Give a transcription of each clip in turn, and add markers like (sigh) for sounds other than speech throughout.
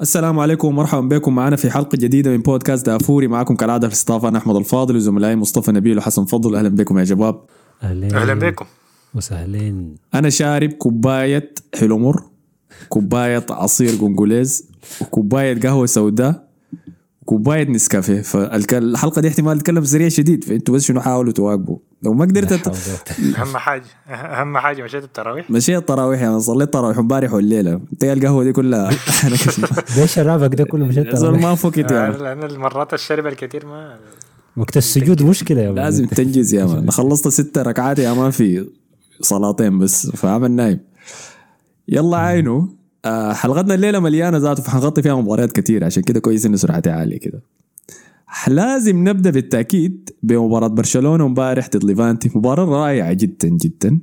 السلام عليكم ومرحبا بكم. معنا في حلقة جديدة من بودكاست دافوري. معكم كالعادة في الاستضافه أنا أحمد الفاضل وزملائي مصطفى نبيل وحسن فضل. أهلا بكم يا شباب اهلين أهلا بكم. وسهلين أنا شارب كوباية حلومر كوباية عصير قنقليز وكوباية قهوة سوداء وكوباية نسكافيه. فالحلقه دي احتمال تتكلم سريع شديد. فأنتوا بس شنو حاولوا تواكبوا. لو ما قدرت لا أت... أهم حاجة أهم حاجة مشيت التراويح؟ مشيت التراويح يعني صليت تراويح امبارح والليلة. تلقى القهوة دي كلها. (laughs) ليش شرابك ده كله مشيت زول ما فكت مان. لأن المرات الشرب الكثير ما وقت السجود مشكلة يا مان. لازم تنجز يا (laughs) مان. خلصت ست ركعات يا مان في صلاتين بس فعمل نايم. يلا عينه آه حلقتنا الليلة مليانة ذاته فحنغطي فيها مباريات كتير. عشان كده كويس ان سرعتي عالية كده. لازم نبدأ بالتأكيد بمباراة برشلونة امبارح ضد ليفانتي. مباراة رائعة جدا جدا.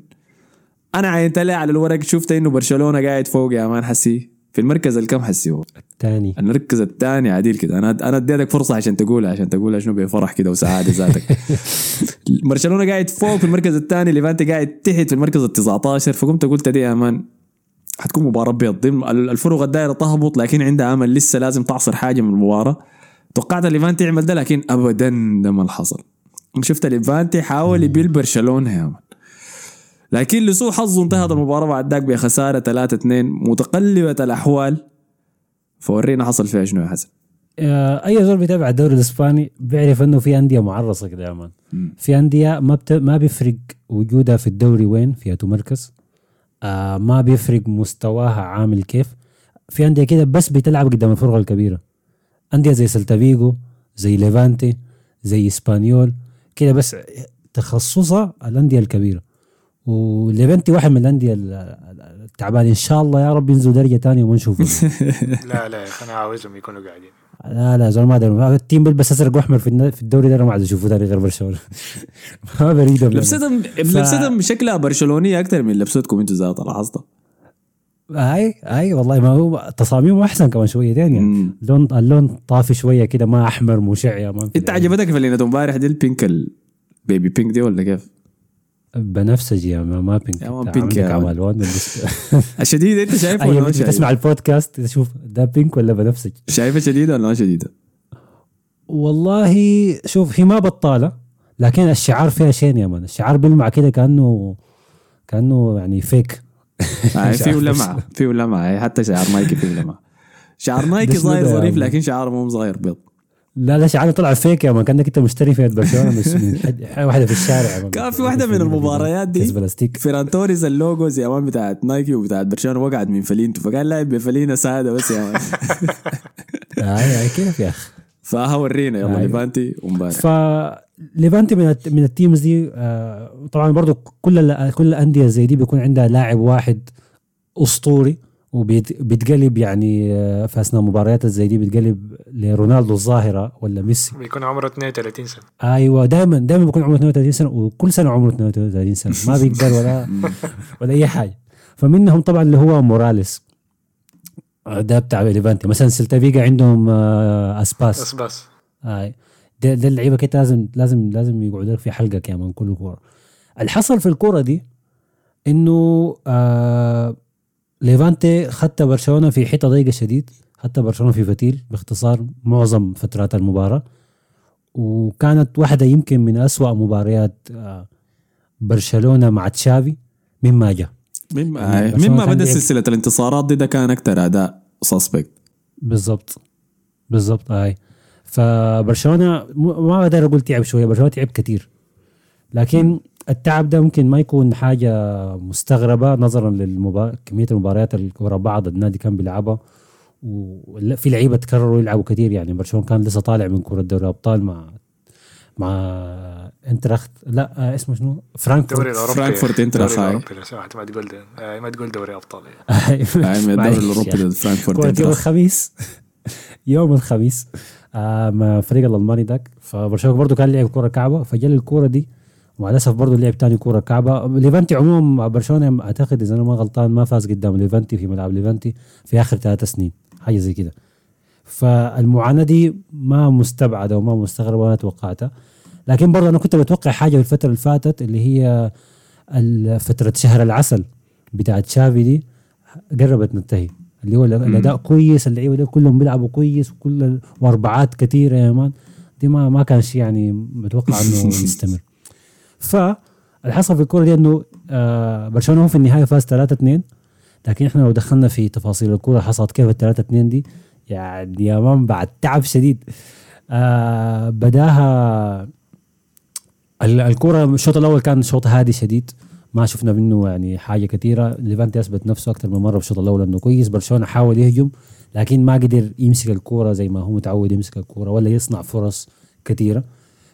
أنا عينت عليه على الورق شفت إنه برشلونة قاعد فوق يا مان حسي. في المركز الكم حسي هو؟ الثاني. المركز الثاني عديل كده. أنا أنا اديتك فرصة عشان تقولها عشان تقولها شنو بفرح كده وسعادة ذاتك. (laughs) برشلونة قاعد فوق في المركز الثاني ليفانتي قاعد تحت في المركز ال 19 فقمت قلت دي يا مان حتكون مباراة بيض. الفرق الدائرة تهبط لكن عندها أمل لسه لازم تعصر حاجة من المباراة. توقعت ليفانتي يعمل ده لكن ابدا ده ما حصل شفت ليفانتي حاول يبيل برشلونة يا مان. لكن لسوء حظه انتهت المباراة بعد ذاك بخسارة 3 2 متقلبة الأحوال. فورينا حصل فيها شنو يا حسن؟ أي زول بيتابع الدوري الإسباني بيعرف إنه في أندية معرصة كده يا مان. في أندية ما بت... ما بيفرق وجودها في الدوري وين فيها مركز. آه ما بيفرق مستواها عامل كيف. في أندية كده بس بتلعب قدام الفرق الكبيرة. انديه زي سلتا فيجو زي ليفانتي زي إسبانيول كده بس تخصصها الأندية الكبيرة. وليفانتي واحد من الأندية ال- التعبان إن شاء الله يا رب ينزلوا درجة ثانية وما نشوفهم (laughs) لا لا أنا عاوزهم يكونوا قاعدين. لا لا زول ما أدري. ال team بيلبس أزرق وأحمر في الن- في الدوري ده أنا ما عاد أشوفه ثاني غير برشلونة. (laughs) ما بريدهم لبستهم لبستهم شكلها برشلونية أكثر من لبستكم أنتوا ذات لاحظت اي اي والله ما هو تصاميمه أحسن كمان شويتين يعني. اللون اللون طافي شوية كده ما أحمر مشع يا مان انت عجبتك فنيلة امبارح دي ال pink ال baby pink دي ولا كيف؟ بنفسجي يا مان ما pink يا pink يا بالنسبة- الشديده انت شايفه اي ولا ما شايفه؟ البودكاست تشوف ده pink ولا بنفسجي شايفه شديده ولا ما شديده؟ والله شوف هي ما بطالة لكن الشعار فيها شين يا مان. الشعار بيلمع كده كأنه كأنه يعني فيك آه، مش فيه عارف لمعه فيه لمعه هي حتى شعار نايكي فيه لمعه شعار (laughs) نايكي ظاهر ظريف؟ لكن شعاره مو صغير بيض. لا لا شعار طلع فيك يا man كأنك أنت مشتري في برشلونة بس (laughs) حد- واحدة في الشارع. كان في واحدة من المباريات دي. بلاستيك فيران توريز ال logos يا man بتاعت نايكي وبتاعت برشلونة وقعت من فلينتو. فقال لاعب بفلينه ساده بس يا man (laughs) أي كيف يا أخي؟ فها ورينا يلا أيوة. ليفانتي ومبارح فليفانتي من من ال teams دي آه، طبعا برضو كل ال- كل الأندية زي دي بيكون عندها لاعب واحد أسطوري وبيتقلب يعني آه، في أثناء مباريات زي دي بيتقلب لرونالدو الظاهرة ولا ميسي؟ بيكون عمره 32 سنة. أيوه دائما دائما بيكون عمره 32 سنة وكل سنة عمره 32 سنة. ما بيقدر ولا (laughs) ولا أي حاجة. فمنهم طبعا اللي هو موراليس. ده بتاع ليفانتي. مثلا سيلتا فيجا عندهم آه، أسباس. بس هاي. ده, ده اللعيبة كده لازم لازم لازم يقعدوا في حلقة كمان كل كورة. اللي حصل في الكورة دي إنه آه ليفانتي خدت برشلونة في حتة ضيقة شديد. خدت برشلونة في فتيل باختصار معظم فترات المباراة. وكانت واحدة يمكن من أسوأ مباريات آه برشلونة مع تشافي مما جاء. مما مما بدأ سلسلة الانتصارات دي ده كان أكثر أداء سسبكت بالضبط. بالضبط هاي. فبرشلونة ما أقدر أقول تعب شوية برشلونة تعب كثير لكن التعب ده ممكن ما يكون حاجة مستغربة نظرا للمبار... كمية المباريات اللي ورا بعض النادي كان بيلعبها. وفي لعيبة تكرروا يلعبوا كثير يعني برشلونة كان لسه طالع من كرة دوري الابطال مع مع انتراخت لا اسمه شنو؟ الدوري فرانكفورت الأوروبي. فرانكفورت انت الدوري رخاي. الاوروبي لو سمحت ما تقول آه، ما تقول دوري أبطال يعني. (laughs) الدوري الأوروبي. ضد فرانكفورت يوم انتراخت. الخميس. (laughs) يوم الخميس آه مع فريق الألماني داك فبرشلونة برضه كان لعب كرة كعبة. فجل الكوره دي ومع الأسف برضه لعب تاني كوره كعبة. ليفانتي عموما برشلونة أعتقد إذا أنا ما غلطان ما فاز قدام ليفانتي في ملعب ليفانتي في آخر ثلاث سنين. حاجة زي كده. فالمعاناة دي ما مستبعدة وما مستغربة وأنا توقعتها. لكن برضه أنا كنت بتوقع حاجة في الفترة اللي فاتت اللي هي فترة شهر العسل بتاعت شافي دي قربت ننتهي اللي هو الأداء كويس اللعيبة دول كلهم بيلعبوا كويس وكل واربعات كثيره يا مان دي ما ما كان شيء يعني متوقع إنه (laughs) يستمر. فاللي حصل في الكورة دي إنه آه برشلونة هو في النهاية فاز 3 2 لكن إحنا لو دخلنا في تفاصيل الكورة حصلت كيف ال 3 2 دي يعني يا مان بعد تعب شديد. آه بداها ال- الكرة الشوط الأول كان شوط هادي شديد. ما شفنا منه يعني حاجة كثيرة. ليفانتي أثبت نفسه أكثر من مرة في الشوط الأول إنه كويس. برشلونة حاول يهجم لكن ما قدر يمسك الكرة زي ما هو متعود يمسك الكرة ولا يصنع فرص كثيرة.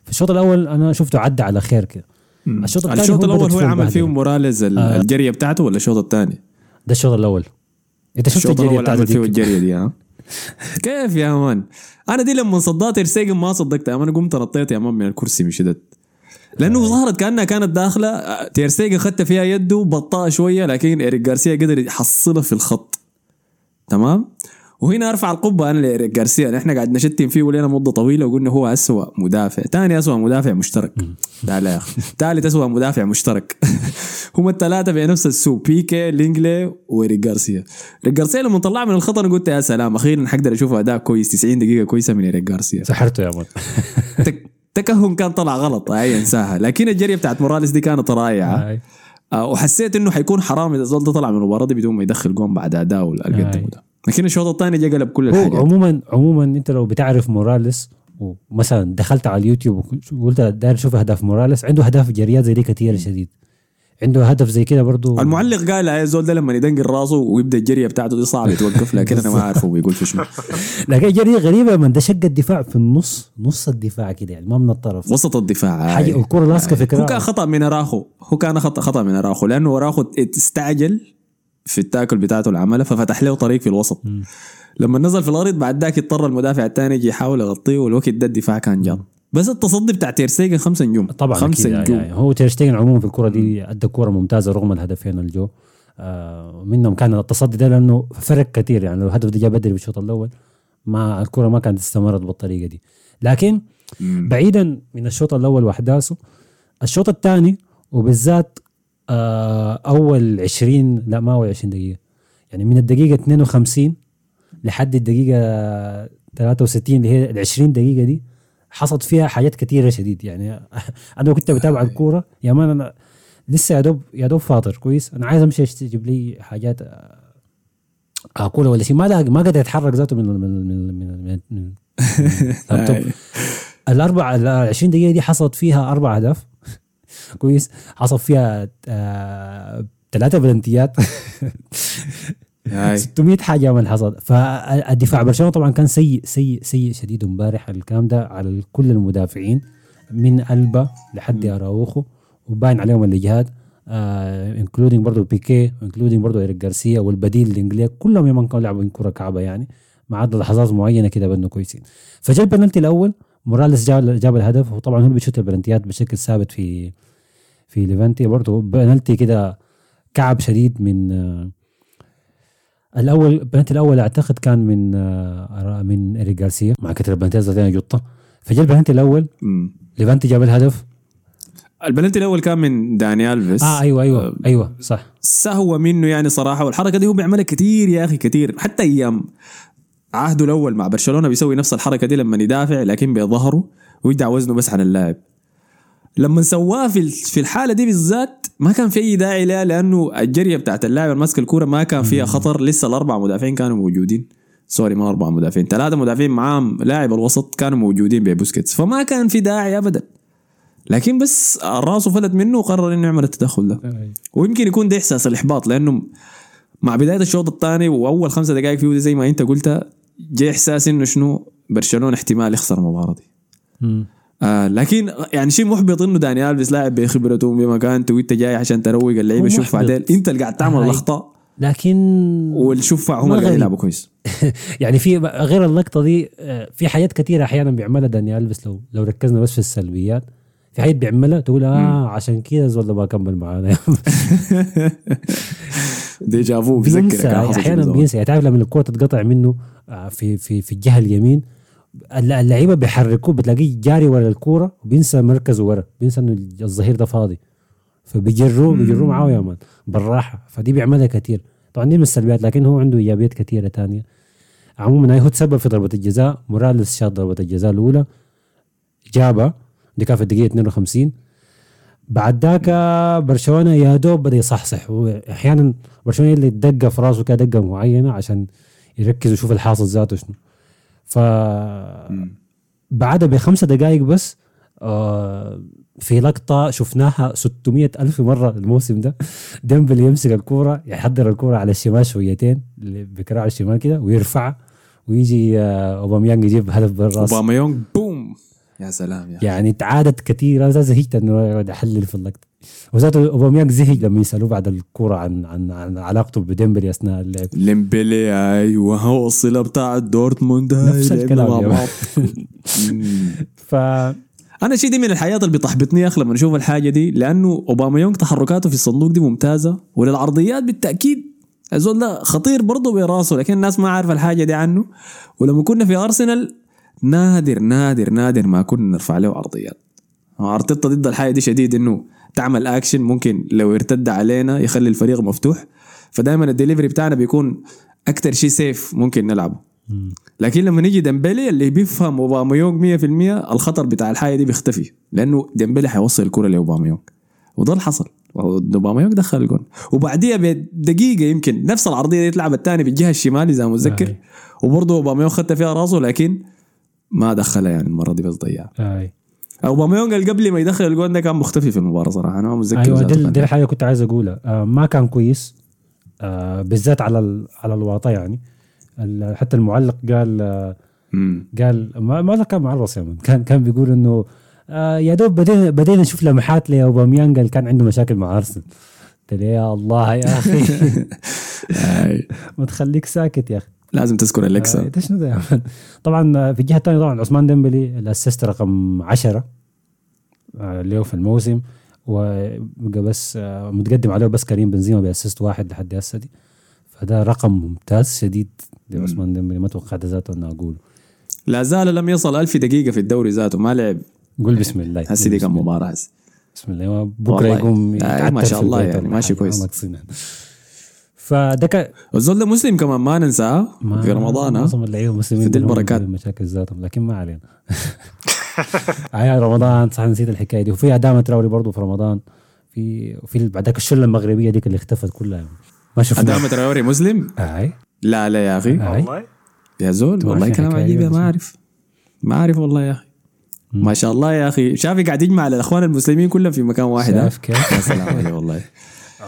في الشوط الأول أنا شفته عدى على خير كده. الشوط الثاني الشوط الأول هو عمل فيه. موراليز ال- آه. الجريه بتاعته ولا الشوط الثاني؟ ده الشوط الأول. أنت شفت الشوط الجري الأول بتاعته عمل فيه الجريه دي ها؟ كيف يا man أنا دي لما صدقت ارسيجن ما صدقتها. أنا قمت نطيت يا man من الكرسي من شدت لأنه ظهرت كأنها كانت داخلة. آه، تيرستيجن خدت فيها يده بطاء شوية لكن اريك جارسيا قدر يحصلها في الخط. تمام؟ وهنا أرفع القبعة أنا لاريك جارسيا نحن قاعد نشتم فيه ولينا مدة طويلة وقلنا هو اسوء مدافع. ثاني اسوء مدافع مشترك. تعال يا أخي. ثالث اسوء مدافع مشترك. (laughs) هم الثلاثة في نفس السوق. بيكي لينجلي وإريك جارسيا إريك جارسيا لما طلع من الخط أنا قلت يا سلام أخيرا حقدر أشوف أداء كويس 90 دقيقة كويسة من إريك جارسيا سحرته يا man (laughs) تك- تكهن كان طلع غلط هاي إنساها. لكن الجرية بتاعت موراليس دي كانت رائعة. هاي. آه، وحسيت إنه حيكون حرام إذا زول طلع من المباراة دي بدون ما يدخل جون بعد أداء اللي قدمه ده. لكن الشوط الثاني جا قلب كل الحاجات. عموما عموما أنت لو بتعرف موراليس ومثلا دخلت على اليوتيوب وقلت داير أشوف أهداف موراليس عنده أهداف جريات زي دي كثيره شديد. عنده هدف زي كده برضو. المعلق قال يا زول ده لما يدنقل راسه ويبدأ الجرية بتاعته دي صعب يتوقف لكن أنا ما عارف هو بيقول في شنو. (laughs) لكن جرية غريبة من ده شق الدفاع في النص نص الدفاع كده يعني ما من الطرف. وسط الدفاع. حاجة الكرة لاصقه في هو كان خطأ من أراخو هو كان خطأ خطأ من أراخو لأنه أراخو استعجل في التاكل بتاعته اللي عملها ففتح له طريق في الوسط. لما نزل في الأرض بعد ذاك اضطر المدافع الثاني يجي يحاول يغطيه والوقت ده الدفاع كان جاط بس التصدي بتاع تيرستيجن خمسة نجوم. طبعا خمسة نجوم. يعني هو تيرشتيجن عموما في الكرة دي أدى كوره ممتازة رغم الهدفين الجو. آه منهم كان التصدي ده لأنه فرق كثير يعني لو الهدف ده جاء بدري بالشوط الأول ما الكرة ما كانت استمرت بالطريقة دي. لكن بعيدا من الشوط الأول وأحداثه الشوط الثاني وبالذات أول 20 لا ما هو 20 دقيقة. يعني من الدقيقة 52 لحد الدقيقة 63 اللي هي ال 20 دقيقة دي حصلت فيها حاجات كثيره شديد. يعني (laughs) أنا كنت بتابع الكورة. يا مان أنا لسه يا دوب يا دوب فاطر كويس؟ أنا عايز أمشي أجيب لي حاجات آه، اكلها ولا شيء. ما لاقي ما قادر أتحرك ذاته من من من من, من, من اللابتوب. (laughs) الاربع ال 20 دقيقة دي حصلت فيها أربع أهداف. كويس. حصل فيها ثلاثة بلنتيات هاي. 600 حاجة من حصل فالدفاع برشلونة طبعا كان سيء سيء سيء شديد امبارح الكلام ده على كل المدافعين من ألبا لحد أراوخو وباين عليهم الإجهاد including برضه بيكي including برضه إيريك جارسيا والبديل لينجلي كلهم يوم كانوا لعبوا كرة كعبة يعني ما عدا لحظات معينة كده بأنه كويسين. فجاء البنالتي الأول موراليس جاب جاب الهدف وطبعا هو بيشوت البلنتيات بشكل ثابت في في ليفانتي برضه بنالتي كده كعب شديد من آه، الأول البنالتي الأول أعتقد كان من آه، من ايريك جارسيا مع كتر البنالتيات زي جطه فجاء البنالتي الأول. ليفانتي جاب الهدف. البلنتي الأول كان من داني ألفيس. آه أيوه أيوه أيوه صح. سهوة منه يعني صراحة والحركة دي هو بيعملها كتير يا أخي كتير. حتى أيام عهده الأول مع برشلونة بيسوي نفس الحركة دي لما يدافع لكن بظهره ويدع وزنه بس عن اللاعب. لما سواه في في الحالة دي بالذات ما كان في أي داعي لها لأنه الجرية بتاعت اللاعب الماسك الكورة ما كان فيها خطر. لسه الأربع مدافعين كانوا موجودين. sorry ما أربع مدافعين ثلاثة مدافعين معاهم لاعب الوسط كانوا موجودين ببوسكيتس فما كان في داعي أبدا. لكن بس راسه فلت منه وقرر إنه يعمل التدخل ده. ويمكن يكون ده إحساس الإحباط لأنه مع بداية الشوط الثاني وأول خمسة دقائق فيه زي ما أنت قلت جاء إحساس إنه شنو؟ برشلونة احتمال يخسر المباراة دي. آه لكن يعني شيء محبط إنه داني ألفيس لاعب بخبرته بمكانته وانت جاي عشان تروق اللعيبة شوف. بعدين أنت اللي قاعد تعمل. الاخطاء لكن والشوف هم قاعدين. يلعبوا كويس (laughs) يعني في غير اللقطة دي آه، في حاجات كثيره أحيانا بيعملها داني ألفيس لو لو ركزنا بس في السلبيات في حاجات بيعملها تقول آه عشان كذا الزول ما كمل معانا (laughs) déjà vu بيذكرك أحيانا. بينسى يعني تعرف لما الكره تتقطع منه آه، في في في الجهة اليمين اللعيبة بيحركوه بتلاقيه جاري ورا الكورة وبينسى مركزه ورا بينسى إنه الظهير ده فاضي. فبيجروه بيجروه معاه يا man. بالراحة. فدي بيعملها كثير طبعا دي من السلبيات لكن هو عنده إيجابيات كثيره تانية. عموما هو تسبب في ضربة الجزاء. موراليس شاط ضربة الجزاء الأولى. جابها. دي كان في الدقيقة 52 بعد ذاك برشلونة يا دوب بدأ يصحصح. واحيانا برشلونة اللي دقة في راسه كده دقة معينة عشان يركز ويشوف الحاصل ذاته شنو. ف بعدها بخمسة دقائق بس آه في لقطة شفناها 600 ألف مرة الموسم ده. ديمبلي يمسك الكورة يحضر الكورة على الشمال شويتين بكراع الشمال كده ويرفعها ويجي آه أوباميانج يجيب هدف بالراس. اوباميونج بوم! يا سلام يا يعني تعادت كثير أنا زهقت إنه يقعد يحلل في اللقطة. وذاته اوباميانج زهق لما يسألوه بعد الكورة عن عن, عن علاقته بديمبلي أثناء اللعب. ديمبلي أيوه هو الصله بتاعت دورتموند نفس الكلام مع يا بعض. (laughs) ف أنا شيء دي من الحياة اللي بتحبطني يا أخي لما أشوف الحاجة دي لأنه اوباميونج تحركاته في الصندوق دي ممتازة وللعرضيات بالتأكيد الزول ده خطير برضه براسه لكن الناس ما عارفة الحاجة دي عنه. ولما كنا في أرسنال نادر نادر نادر ما كنا نرفع له عرضيات. أرتيتا ضد الحاجة دي شديد إنه تعمل اكشن ممكن لو ارتد علينا يخلي الفريق مفتوح. فدائما الدليفري بتاعنا بيكون أكتر شيء safe ممكن نلعبه. لكن لما نيجي ديمبلي اللي بيفهم أوباميونج 100% الخطر بتاع الحاجة دي بيختفي لأنه ديمبلي حيوصل الكرة لأوباميونج. وده اللي حصل. أوباميونج دخل الجون. وبعديها بدقيقة يمكن نفس العرضية دي اتلعبت الثاني بالجهة الشمال اذا متذكر. وبرضه أوباميونج خدت فيها راسه لكن ما دخلها يعني المرة دي بس ضيعها. أوباميونج اللي قبل ما يدخل الجون ده كان مختفي في المباراة صراحة أنا ما متذكر أيوه دي, دي الحاجة اللي كنت عايز أقولها. آه ما كان كويس. آه بالذات على ال- على الواطة يعني. حتى المعلق قال آه. قال ما ما كان معرص يا من كان كان بيقول إنه آه يا دوب بدينا بدينا نشوف لمحات لأوباميانج اللي كان عنده مشاكل مع أرسنال. قلت له يا الله يا أخي. (laughs) (laughs) ما تخليك ساكت يا أخي. لازم تذكر آه، ده شنو ده man؟ طبعا آه، في الجهة الثانية طبعا عثمان ديمبلي ال assist رقم 10 آه، له في الموسم وبقى بس آه، متقدم عليه بس كريم بنزيما ب assist واحد لحد هسه دي. فده رقم ممتاز شديد لعثمان ديمبلي ما توقعت ذاته إنه أقوله. لا زال لم يصل ألف دقيقة في الدوري ذاته ما لعب. قول بسم الله هسه دي كان مباراة هسه. بسم الله بكرة. يقوم آه، ما شاء الله يعني ماشي كويس. فده كان الزول ده مسلم كمان ما ننساه ما- في رمضان ها معظم اللعيبة المسلمين في دي البركات. مشاكل ذاتهم لكن ما علينا. (laughs) أيام رمضان صح نسيت الحكاية دي. وفي ادامه تراوري برضه في رمضان. في وفي بعدك الشلة المغربية ديك اللي اختفت كلها. ما شفنا. أدامة تراوري مسلم؟ آي. لا لا يا أخي. والله. يا زول والله كلام عجيب. ما أعرف. ما أعرف والله يا أخي. ما شاء الله يا أخي. شافي قاعد يجمع الأخوان المسلمين كلهم في مكان واحد ها شايف كيف؟ يا سلام عليه والله. (laughs)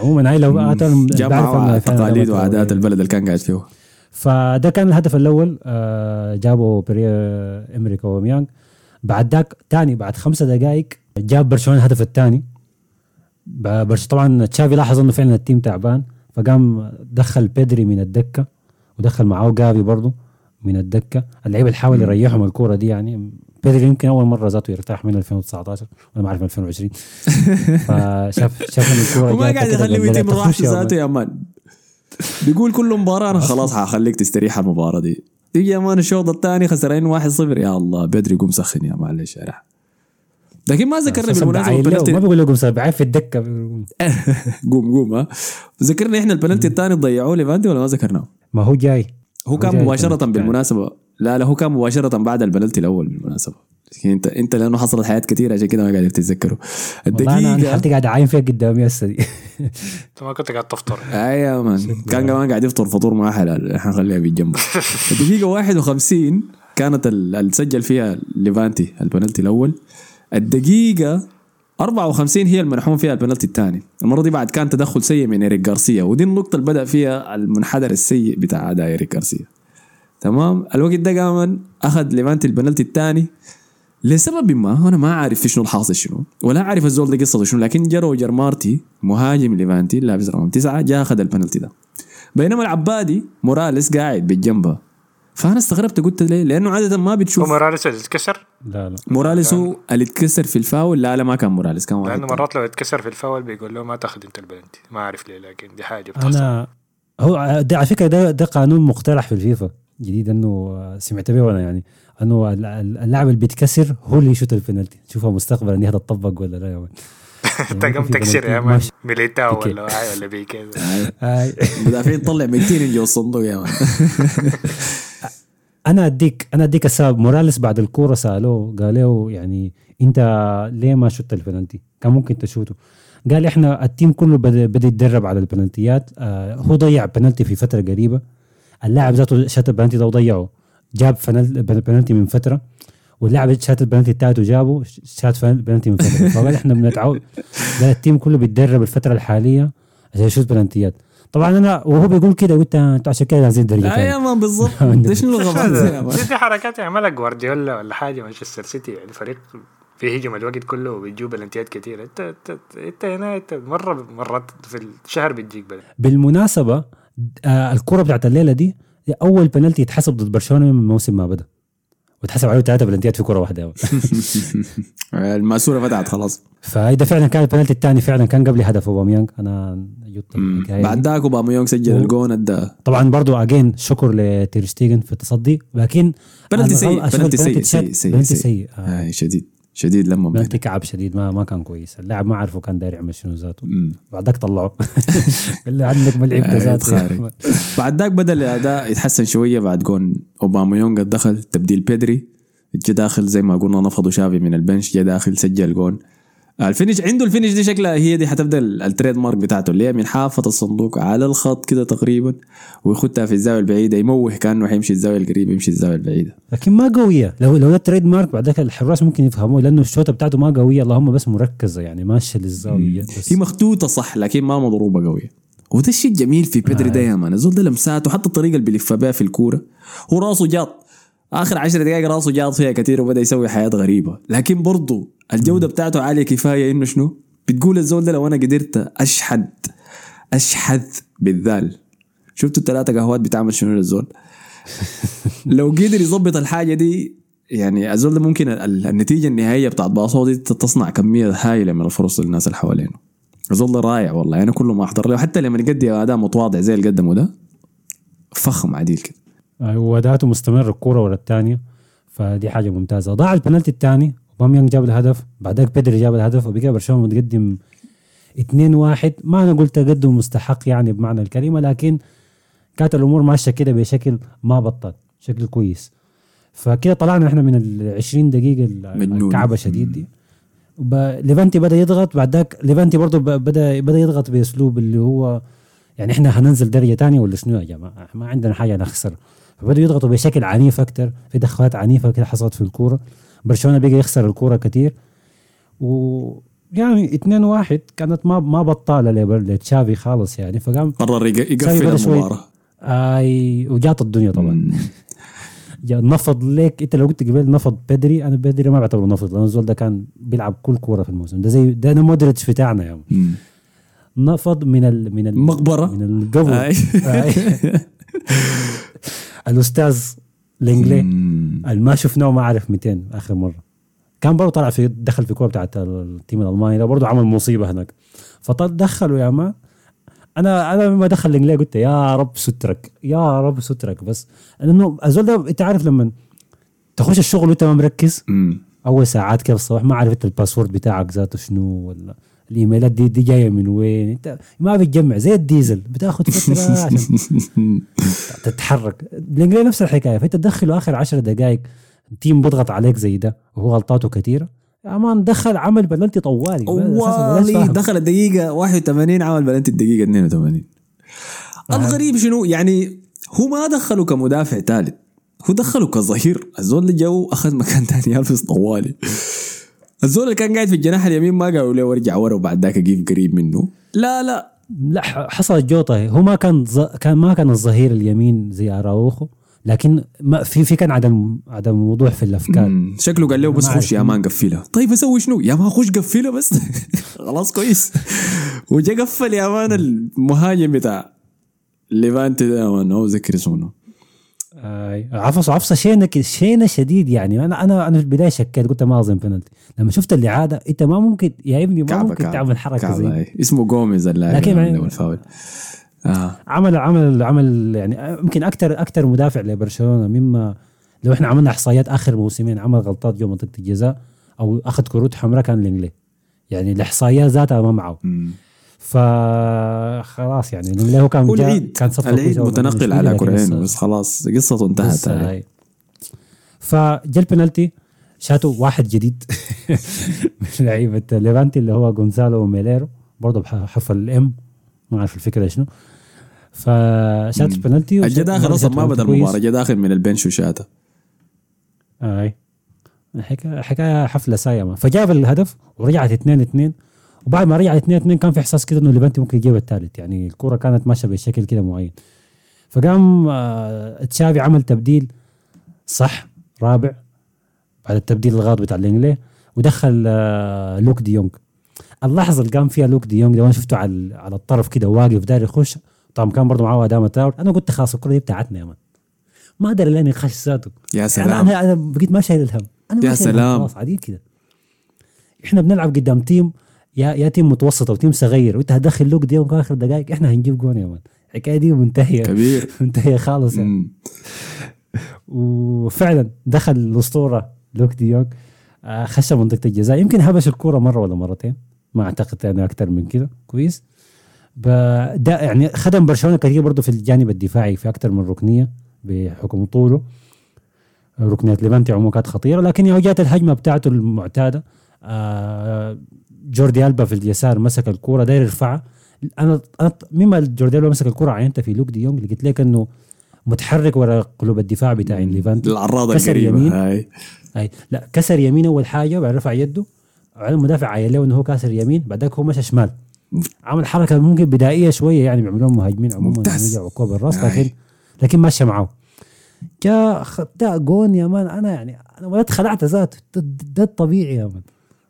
عموما هاي لو جمعوا تقاليد وعادات البلد اللي كان قاعد فيه فده كان الهدف الأول آه، جابه بيير إيميريك أوباميانج بعد ذاك تاني بعد خمسة دقائق جاب برشلونة الهدف الثاني برش طبعا تشافي لاحظ إنه فعلا ال team تعبان فقام دخل بيدري من الدكة ودخل معاه جافي برضه من الدكة. اللعيبه اللي حاول يريحهم الكورة دي يعني بيدري يمكن أول مرة ذاته يرتاح من 2019 وأنا ما أعرف 2020 (laughs) فشاف شاف الكورة وما قاعد كده يخليه قال له يتم لا تخش راحته ذاته يا مان. بيقول كل مباراة أنا خلاص حخليك تستريح المباراة دي. تيجي يا مان الشوط الثاني خسرين 1-0 يا الله بدري قوم سخن يا معلش يا. لكن ما ذكرنا بالمناسبه البلنتي ما بيقول لكم بعاين في الدكة. (laughs) قوم قوم ها. ذكرنا إحنا البلنتي الثاني ضيعوه ليفانتي ولا ما ذكرناه؟ ما هو جاي. هو كان كان- بالمناسبة. لا لا هو كان مباشرة بعد البلنتي الأول بالمناسبة. لكن انت أنت لأنه حصلت حياة كثيرة عشان كده ما قاعد تتذكره. والله أنا حالتي قاعد أعاين فيها قدامي هسه دي. أنت ما كنت قاعد تفطر. أي يا مان. كان كمان قاعد يفطر فطور ما حلال إحنا نخليها بالجنب. (laughs) الدقيقة 51 كانت ال- اللي سجل فيها ليفانتي البنالتي الأول. الدقيقة 54 هي المنحوم فيها البنالتي الثاني. المرة دي بعد كان تدخل سيء من إيريك غارسيا ودي النقطة اللي بدأ فيها المنحدر السيء بتاع أداء إيريك غارسيا. تمام؟ الوقت ده قام أخذ ليفانتي البنالتي الثاني لسبب ما أنا ما عارف شنو الحاصل شنو ولا عارف الزول ده قصته شنو لكن جا روجر مارتي مهاجم ليفانتي لابس رقم تسعة جاء أخذ البنالتي ده. بينما العبادي موراليس قاعد بالجنبه. فأنا استغربت قلت ليه؟ لأنه عادة ما هو بتشوف موراليس اللي اتكسر؟ لا لا. موراليس هو اللي اتكسر في الفاول؟ لا لا ما كان موراليس كان واحد لأنه. مرات لو اتكسر في الفاول بيقول له ما تاخذ انت البلنتي ما أعرف ليه لكن دي حاجة بتحصل. أنا هو ده على فكرة ده ده قانون مقترح في الفيفا. جديد انه سمعت به وأنا يعني انه ال- ال- اللاعب اللي بيتكسر هو اللي يشوت البنالتي. شوفها مستقبلا دي هتطبق ولا لا يا man (laughs) انت قام تكسر يا man. ميليتاو. ولا ولا بيكي (laughs) آي. مدافعين طلع 200 جو الصندوق يا مان. (laughs) أنا اديك أنا أديك السبب. موراليس بعد الكورة سألوه قال له يعني أنت ليه ما شوت البلنتي؟ كان ممكن تشوته. قال إحنا ال team كله بدا يتدرب على البلنتيات آه هو ضيع بلنتي في فترة قريبة. اللاعب ذاته شات البلنتي ده وضيعه. جاب فنل- بلنتي من فترة واللاعب شات البلنتي التالت وجابه شات فن- بلنتي من فترة. فقال إحنا بنتعود. قال ال team كله بيتدرب الفترة الحالية عشان يشوت بلنتيات طبعا أنا وهو بيقول كده قلت أنتوا عشان كده عايزين درجه لا. يا ده شنو الغباء ده يا man دي, حركات يعملها جوارديولا ولا حاجة مانشستر سيتي يعني فريق بيهجم الوقت كله وبتجيب بلنتيات كثير انت انت انت هنا انت مره مرات في الشهر بتجيك بلنتي بالمناسبة آه الكرة بتاعت الليلة دي هي أول بنالتي يتحسب ضد برشلونة من الموسم ما بدأ وتحسب عليه ثلاثة بلنتيات في كرة واحدة (laughs) الماسورة فتحت خلاص فإذا فعلا كان البنالتي الثاني فعلا كان قبل هدف مم. الحكاية بعد. ذاك اوباميونج سجل و- الجون ادى طبعا برضو again شكر لتيرشتيجن في التصدي لكن أنا سيء بلنتي سيء سيء سيء سيء. آه، شديد شديد لما بلنتي كعب شديد ما ما كان كويس. اللاعب ما عرفه كان داير يعمل شنو ذاته. بعدك طلعه. (laughs) اللي عندك ما لعبت آه، ذاته. بعد ذاك بدا الأداء يتحسن شوية بعد جون اوباميونج دخل تبديل بيدري جا داخل زي ما قلنا نفضه تشافي من ال bench جا داخل سجل جون. ال finish عنده ال finish دي شكلها هي دي حتبدا ال- ال trade mark بتاعته اللي هي من حافة الصندوق على الخط كده تقريبا ويخدها في الزاوية البعيدة يموه كأنه حيمشي الزاوية القريبة يمشي الزاوية البعيدة. لكن ما قوية. لو لو ده تريد مارك بعدك الحراس ممكن يفهموه لأنه الشوطة بتاعته ما قوية اللهم بس مركزة يعني ماشية للزاوية بس. هي مخطوطة صح لكن ما مضروبة قوية. وده الشيء الجميل في بيدري ده يا مان الزول ده لمساته حتى الطريقة اللي بيلف بها في الكورة هو راسه جاط. آخر عشر دقائق راسه جاط فيها كثير وبدأ يسوي حياة غريبة. لكن برضه الجودة بتاعته عالية كفاية إنه شنو؟ بتقول الزول ده لو أنا قدرت أشحد أشحذ بالذال. شفتوا الثلاثه قهوات بتعمل شنو للزول؟ (laughs) لو قدر يظبط الحاجة دي يعني الزول ده ممكن ال- النتيجة النهائية بتاعت باصو دي تصنع كمية هائله من الفرص للناس اللي حوالينه. الزول ده رائع والله أنا كله ما أحضر له حتى لما يقدم اداء متواضع زي اللي قدمه ده فخم عديل كده. آه، واداته مستمر الكوره ورا الثانية فدي حاجة ممتازة. ضاع البنالتي الثاني اوباميانج جاب الهدف بعدك بدري جاب الهدف وبقى برشلونة متقدم 2 1 ما أنا قلت تقدم مستحق يعني بمعنى الكلمة لكن كانت الأمور ماشية كده بشكل ما بطل شكل كويس. فكده طلعنا إحنا من ال 20 دقيقه. الكعبة شديد دي. ليفانتي بدأ يضغط بعد ذاك ليفانتي برضه بدا بدأ يضغط بأسلوب اللي هو يعني إحنا هننزل درجة تانية ولا شنو يا جماعة؟ ما عندنا حاجة نخسر. فبدوا يضغطوا بشكل عنيف أكثر في دخلات عنيفة كده حصلت في الكورة. برشلونة بقى يخسر الكورة كثير و يعني 2 1 كانت ما ما بطالة لتشافي خالص يعني. فقام قرر يقفل. المباراة. آي وجات الدنيا طبعا. (laughs) نفض ليك. إنت لو قلت قبل نفض بدري أنا بدري ما بعتبره نفض لأنه الزول ده كان بيلعب كل كورة في الموسم. ده زي ده أنا مودريتش بتاعنا يا مم. نفض من ال من ال مقبرة. من القبر. (laughs) الأستاذ لينجلي. اللي ما شفناه ما أعرف 200 آخر مرة. كان برضه طلع في دخل في كورة بتاعت ال team الألماني ده برضه عمل مصيبة هناك. فدخلوا يا man. أنا أنا لما دخل لينجلي قلت يا رب سترك يا رب سترك بس. لأنه الزول ده أنت عارف لما تخش الشغل وأنت ما مركز. أول ساعات كده الصباح ما عارف انت ال password بتاعك ذاته شنو ولا الإيميلات دي دي جاية من وين؟ أنت ما بتجمع زي الديزل. بتاخذ فترة (laughs) عشان تتحرك. لينجلي نفس الحكاية. فأنت تدخله آخر عشر دقائق team بيضغط عليك زي ده وهو غلطاته كثيرة. يا man دخل عمل بلنتي طوالي. والله فاهم. دخل الدقيقة 81 عمل بلنتي الدقيقة 82 الغريب شنو؟ يعني هو ما دخله كمدافع ثالث هو دخله كظهير. الزول اللي جو أخذ مكان ثاني يلبس طوالي. الزول اللي كان قاعد في الجناح اليمين ما قالوا له ارجع ورا وبعد ذاك أجيب قريب منه. لا لا. لا حصلت جوطة. هو ما كان ز... كان ما كان الظهير اليمين زي اراوخو لكن ما في في كان عدم عدم وضوح في الأفكار. شكله قال له بس ما خش يا. man قفلها طيب أسوي شنو؟ يا man خش قفلها بس. (laughs) خلاص كويس. وجا قفل يا man المهاجم بتاع ليفانتي ده هو ذكر اسمه. آي. عفص عفصه شينه شينه شديد يعني أنا أنا أنا في البداية شكيت قلت ما أظن بنالتي لما شفت الإعادة أنت ما ممكن يا ابني ما ممكن كعبة تعمل حركة كعبة زي هاي. اسمه جوميز اللاعب لكن يعني- الفاول آه. عمل عمل عمل يعني يمكن أكثر أكثر مدافع لبرشلونة مما لو إحنا عملنا إحصائيات آخر موسمين عمل غلطات جوا منطقة الجزاء أو أخذ كروت حمراء كان لينجلي يعني الإحصائيات ذاتها ما معه. فخلاص يعني لما هو كان العيد. كان صفقة العيد متنقل على كورين لسه- بس خلاص قصته انتهت هاي. فجا البنالتي شاتوا واحد جديد (laughs) من لعيبة ليفانتي اللي هو جونزالو ميليرو برضه بحرف ال M ما أعرف الفكرة شنو. فشات البنالتي الجا داخل أصلا ما بدأ. المباراة جا داخل من البنش وشاته. أي. حكاية حفلة سايمة. فجاب الهدف ورجعت 2 2 وبعد ما رجعت 2 2 كان في احساس كده إنه ليفانتي ممكن يجيب الثالث. يعني الكره كانت ماشية بشكل كده معين. فقام آه، تشافي عمل تبديل صح رابع بعد التبديل الغلط بتاع لينجلي ودخل آه، لوك دي يونغ. اللحظة اللي قام فيها لوك دي يونغ ده وأنا شفته على على الطرف كده واقف داير يخش. طبعا كان برضه معاه اداما تراوري أنا قلت خلاص الكرة دي بتاعتنا يا man. ما ادري لاني خش ذاته. يا يعني سلام. أنا أنا بقيت ما شايل الهم أنا يا سلام. خلاص عادي كده. إحنا بنلعب قدام team يا يا team متوسط أو team صغير وأنت هتدخل لوك دي آخر دقائق إحنا هنجيب جون يا man. الحكاية دي منتهية. كبير. (laughs) منتهية خالص يعني. وفعلا دخل الأسطورة لوك دي يونغ آه، خش منطقة الجزاء. يمكن هبش الكورة مرة ولا مرتين. ما أعتقد يعني أكثر من كده. كويس. ده يعني خدم برشلونة كثير برضه في الجانب الدفاعي في أكثر من ركنية بحكم طوله. ركنيه ليفانتي عموما كانت خطيرة لكن يوم جات الهجمة بتاعته المعتادة. آه، جوردي ألبا في اليسار مسك الكورة داير يرفعها أنا أنا مما جوردي ألبا مسك الكورة عينتها في لوك دي يونغ لقيت لك انه متحرك ورا قلوب الدفاع بتاع ليفانتي العراضة كسر يمين. هاي. اي لا كسر يمين أول حاجة وبعدين رفع يده. وبعدين المدافع عين له إنه هو كاسر يمين بعدك هو مشى شمال. عمل حركة ممكن بدائية شوية يعني بيعملوها مهاجمين عموما. يرجعوا كوب الراس. لكن لكن ماشيه معه. خدها جون يا man أنا يعني أنا والله خلعت ذاته. ده, ده الطبيعي يا man.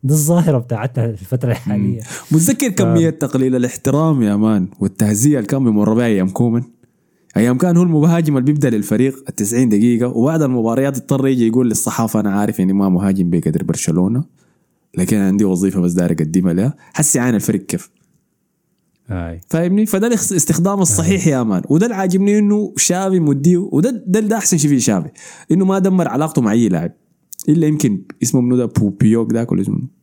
ده الظاهرة بتاعتنا في الفترة الحالية. متذكر كمية تقليل الاحترام يا man والتهزية اللي كان بيمر بها أيام كومان؟ أيام كان هو المهاجم اللي بيبدأ للفريق ال 90 دقيقة وبعد المباريات يضطر يجي يقول للصحافة أنا عارف إني ما مهاجم بقدر برشلونة لكن عندي وظيفة بس داير أقدمها لها. حسي عين الفريق كيف؟ أي. فاهمني؟ فده الاستخدام الصحيح يا man. وده اللي عاجبني إنه شافي مديه وده ده, ده أحسن شيء في شافي إنه ما دمر علاقته مع أي لاعب إلا يمكن اسمه منو ده؟ بوبيوك ذاك ولا اسمه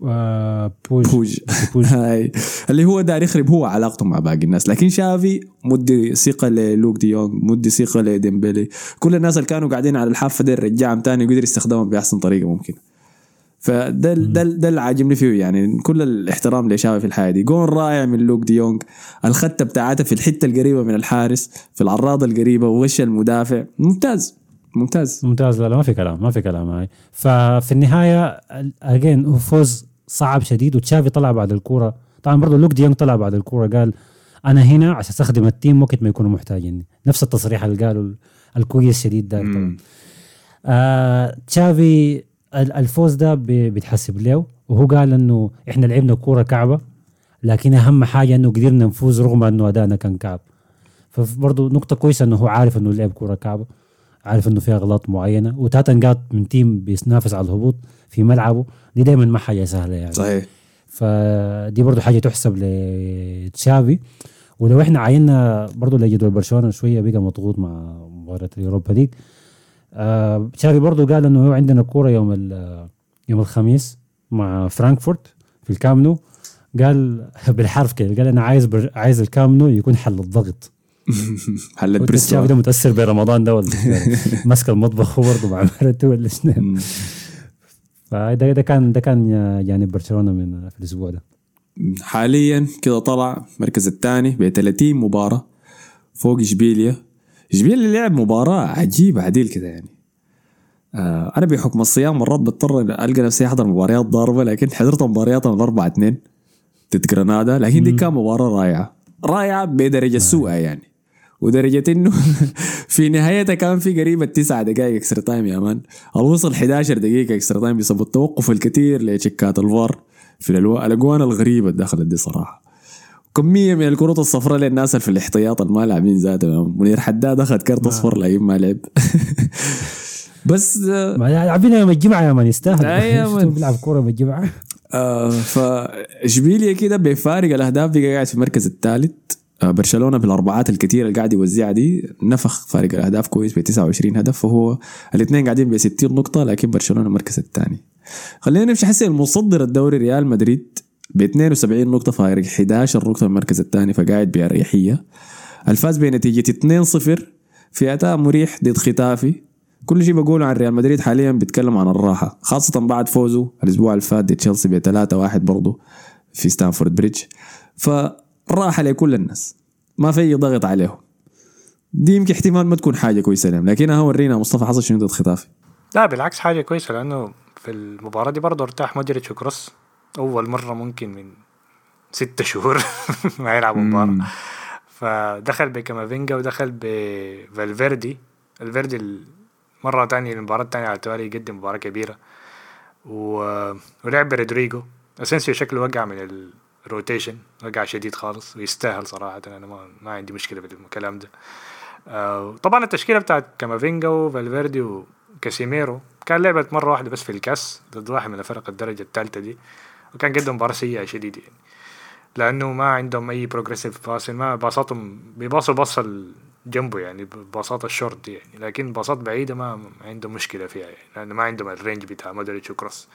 بوج. بوج. بوج. (laughs) هاي. اللي هو داير يخرب هو علاقته مع باقي الناس. لكن شافي مدي ثقة للوك دي يونغ مدي ثقة لديمبلي كل الناس اللي كانوا قاعدين على الحافة دي رجعهم تاني وقدر يستخدمهم بأحسن طريقة ممكن فده ده ده اللي عاجبني فيه يعني. كل الاحترام لشافي في الحياة دي. جون رائع من لوك دي يونغ الخطة بتاعته في الحتة القريبة من الحارس في العراضة القريبة وغش المدافع. ممتاز. ممتاز. ممتاز. لا لا ما في كلام ما في كلام هاي. ففي النهاية again هو فوز صعب شديد وتشافي طلع بعد الكورة. طبعا برضه لوك ديونج طلع بعد الكورة قال أنا هنا عشان أخدم ال team وقت ما يكونوا محتاجيني. نفس التصريح اللي قالوا الكويس شديد ده. طبعا آه تشافي ال- الفوز ده بي- بيتحسب له وهو قال إنه إحنا لعبنا كورة كعبة لكن أهم حاجة إنه قدرنا نفوز رغم إنه أدائنا كان كعب. فبرضه نقطة كويسة إنه هو عارف إنه لعب كورة كعبة. عارف إنه فيها اغلاط معينة. وتلاته نقاط من team بينافس على الهبوط في ملعبه. دي دائما ما حاجة سهلة يعني. صحيح. فدي برضو حاجة تحسب لتشافي. ولو إحنا عينا برضو لجدول برشلونة شوية بقى مضغوط مع مباراة اليوروبا ليج. آه تشافي برضو قال إنه هو عندنا كورة يوم يوم الخميس مع فرانكفورت في الكامب نو قال بالحرف كده قال أنا عايز بر... عايز الكامنو يكون حل الضغط. حلت بريستول ده متأثر برمضان ده ولا (laughs) يعني ماسك المطبخ هو برضه مع مرته ولا شنو. فده ده كان ده كان يعني برشلونة من في الأسبوع ده. حاليا كده طلع المركز الثاني ب 30 مباراة فوق إشبيليا. إشبيليا لعب مباراة عجيبة عديل كده يعني. آه أنا بحكم الصيام مرات بضطر ألقى نفسي أحضر مباريات ضاربة لكن حضرت مباريات من 4 2 ضد جرانادا لكن دي كان مباراة رائعة. رائعة بدرجة سوء يعني. ودرجة إنه (laughs) في نهايتها كان في قريبة تسعة دقائق extra time يا man. الوصل 11 دقيقة extra time بسبب التوقف الكثير لتشيكات الفار في الألو- الأجوان الغريبة اللي دخلت دي صراحة. كمية من الكروت الصفراء للناس اللي في الاحتياط اللي ما لاعبين ذاته منير الحدادي أخذ كرت أصفر لكن ما لعب. (laughs) بس لاعبين يوم الجمعة يا man يستاهل. بيلعب كورة يوم الجمعة. آه فاشبيليا كده بفارق الأهداف بقى قاعد في المركز الثالث؟ برشلونة بالأربعات الكثيره اللي قاعد يوزعها دي نفخ فارق الأهداف كويس ب 29 هدف فهو الاثنين قاعدين ب 60 نقطة لكن برشلونة المركز الثاني. خلينا نمشي حسي المصدر الدوري ريال مدريد ب 72 نقطة فارق 11 نقطة في المركز الثاني فقاعد بأريحية. الفاز بنتيجة 2-0 في أداء مريح ضد ختافي. كل شيء بقوله عن ريال مدريد حاليا بيتكلم عن الراحة خاصة بعد فوزه الأسبوع اللي فات تشيلسي ب 3-1 برضه في ستامفورد بريدج. فراحة لكل الناس. ما في ضغط عليهم. دي يمكن احتمال ما تكون حاجة كويسة لهم لكنها ورينا مصطفى حصل شنو ضد ختافي. لا بالعكس حاجة كويسة لأنه في المباراة دي برضه ارتاح مودريتش وكروس. أول مرة ممكن من ستة شهور (laughs) ما يلعبوا مباراة. فدخل بكامافينجا ودخل بفالفيردي. فالفيردي مرة تانية المباراة التانية على التوالي يقدم مباراة كبيرة. و... ولعب برودريجو. أسينسيو شكله وقع من ال rotation وقع شديد خالص ويستاهل صراحة أنا ما, ما عندي مشكلة بالكلام ده. آه طبعا التشكيلة بتاعت كامافينجا وفالفيردي وكاسيميرو كان لعبت مرة واحدة بس في الكاس ضد واحد من الفرق الدرجة الثالثة دي وكان قدم مباراة سيئة شديد يعني. لأنه ما عندهم أي progressive passing ما باصاتهم بيباصوا باصة جنبه يعني باصات الشورت دي يعني. لكن باصات بعيدة ما عندهم مشكلة فيها يعني لأنه ما عندهم ال range بتاع مودريتش وكروس.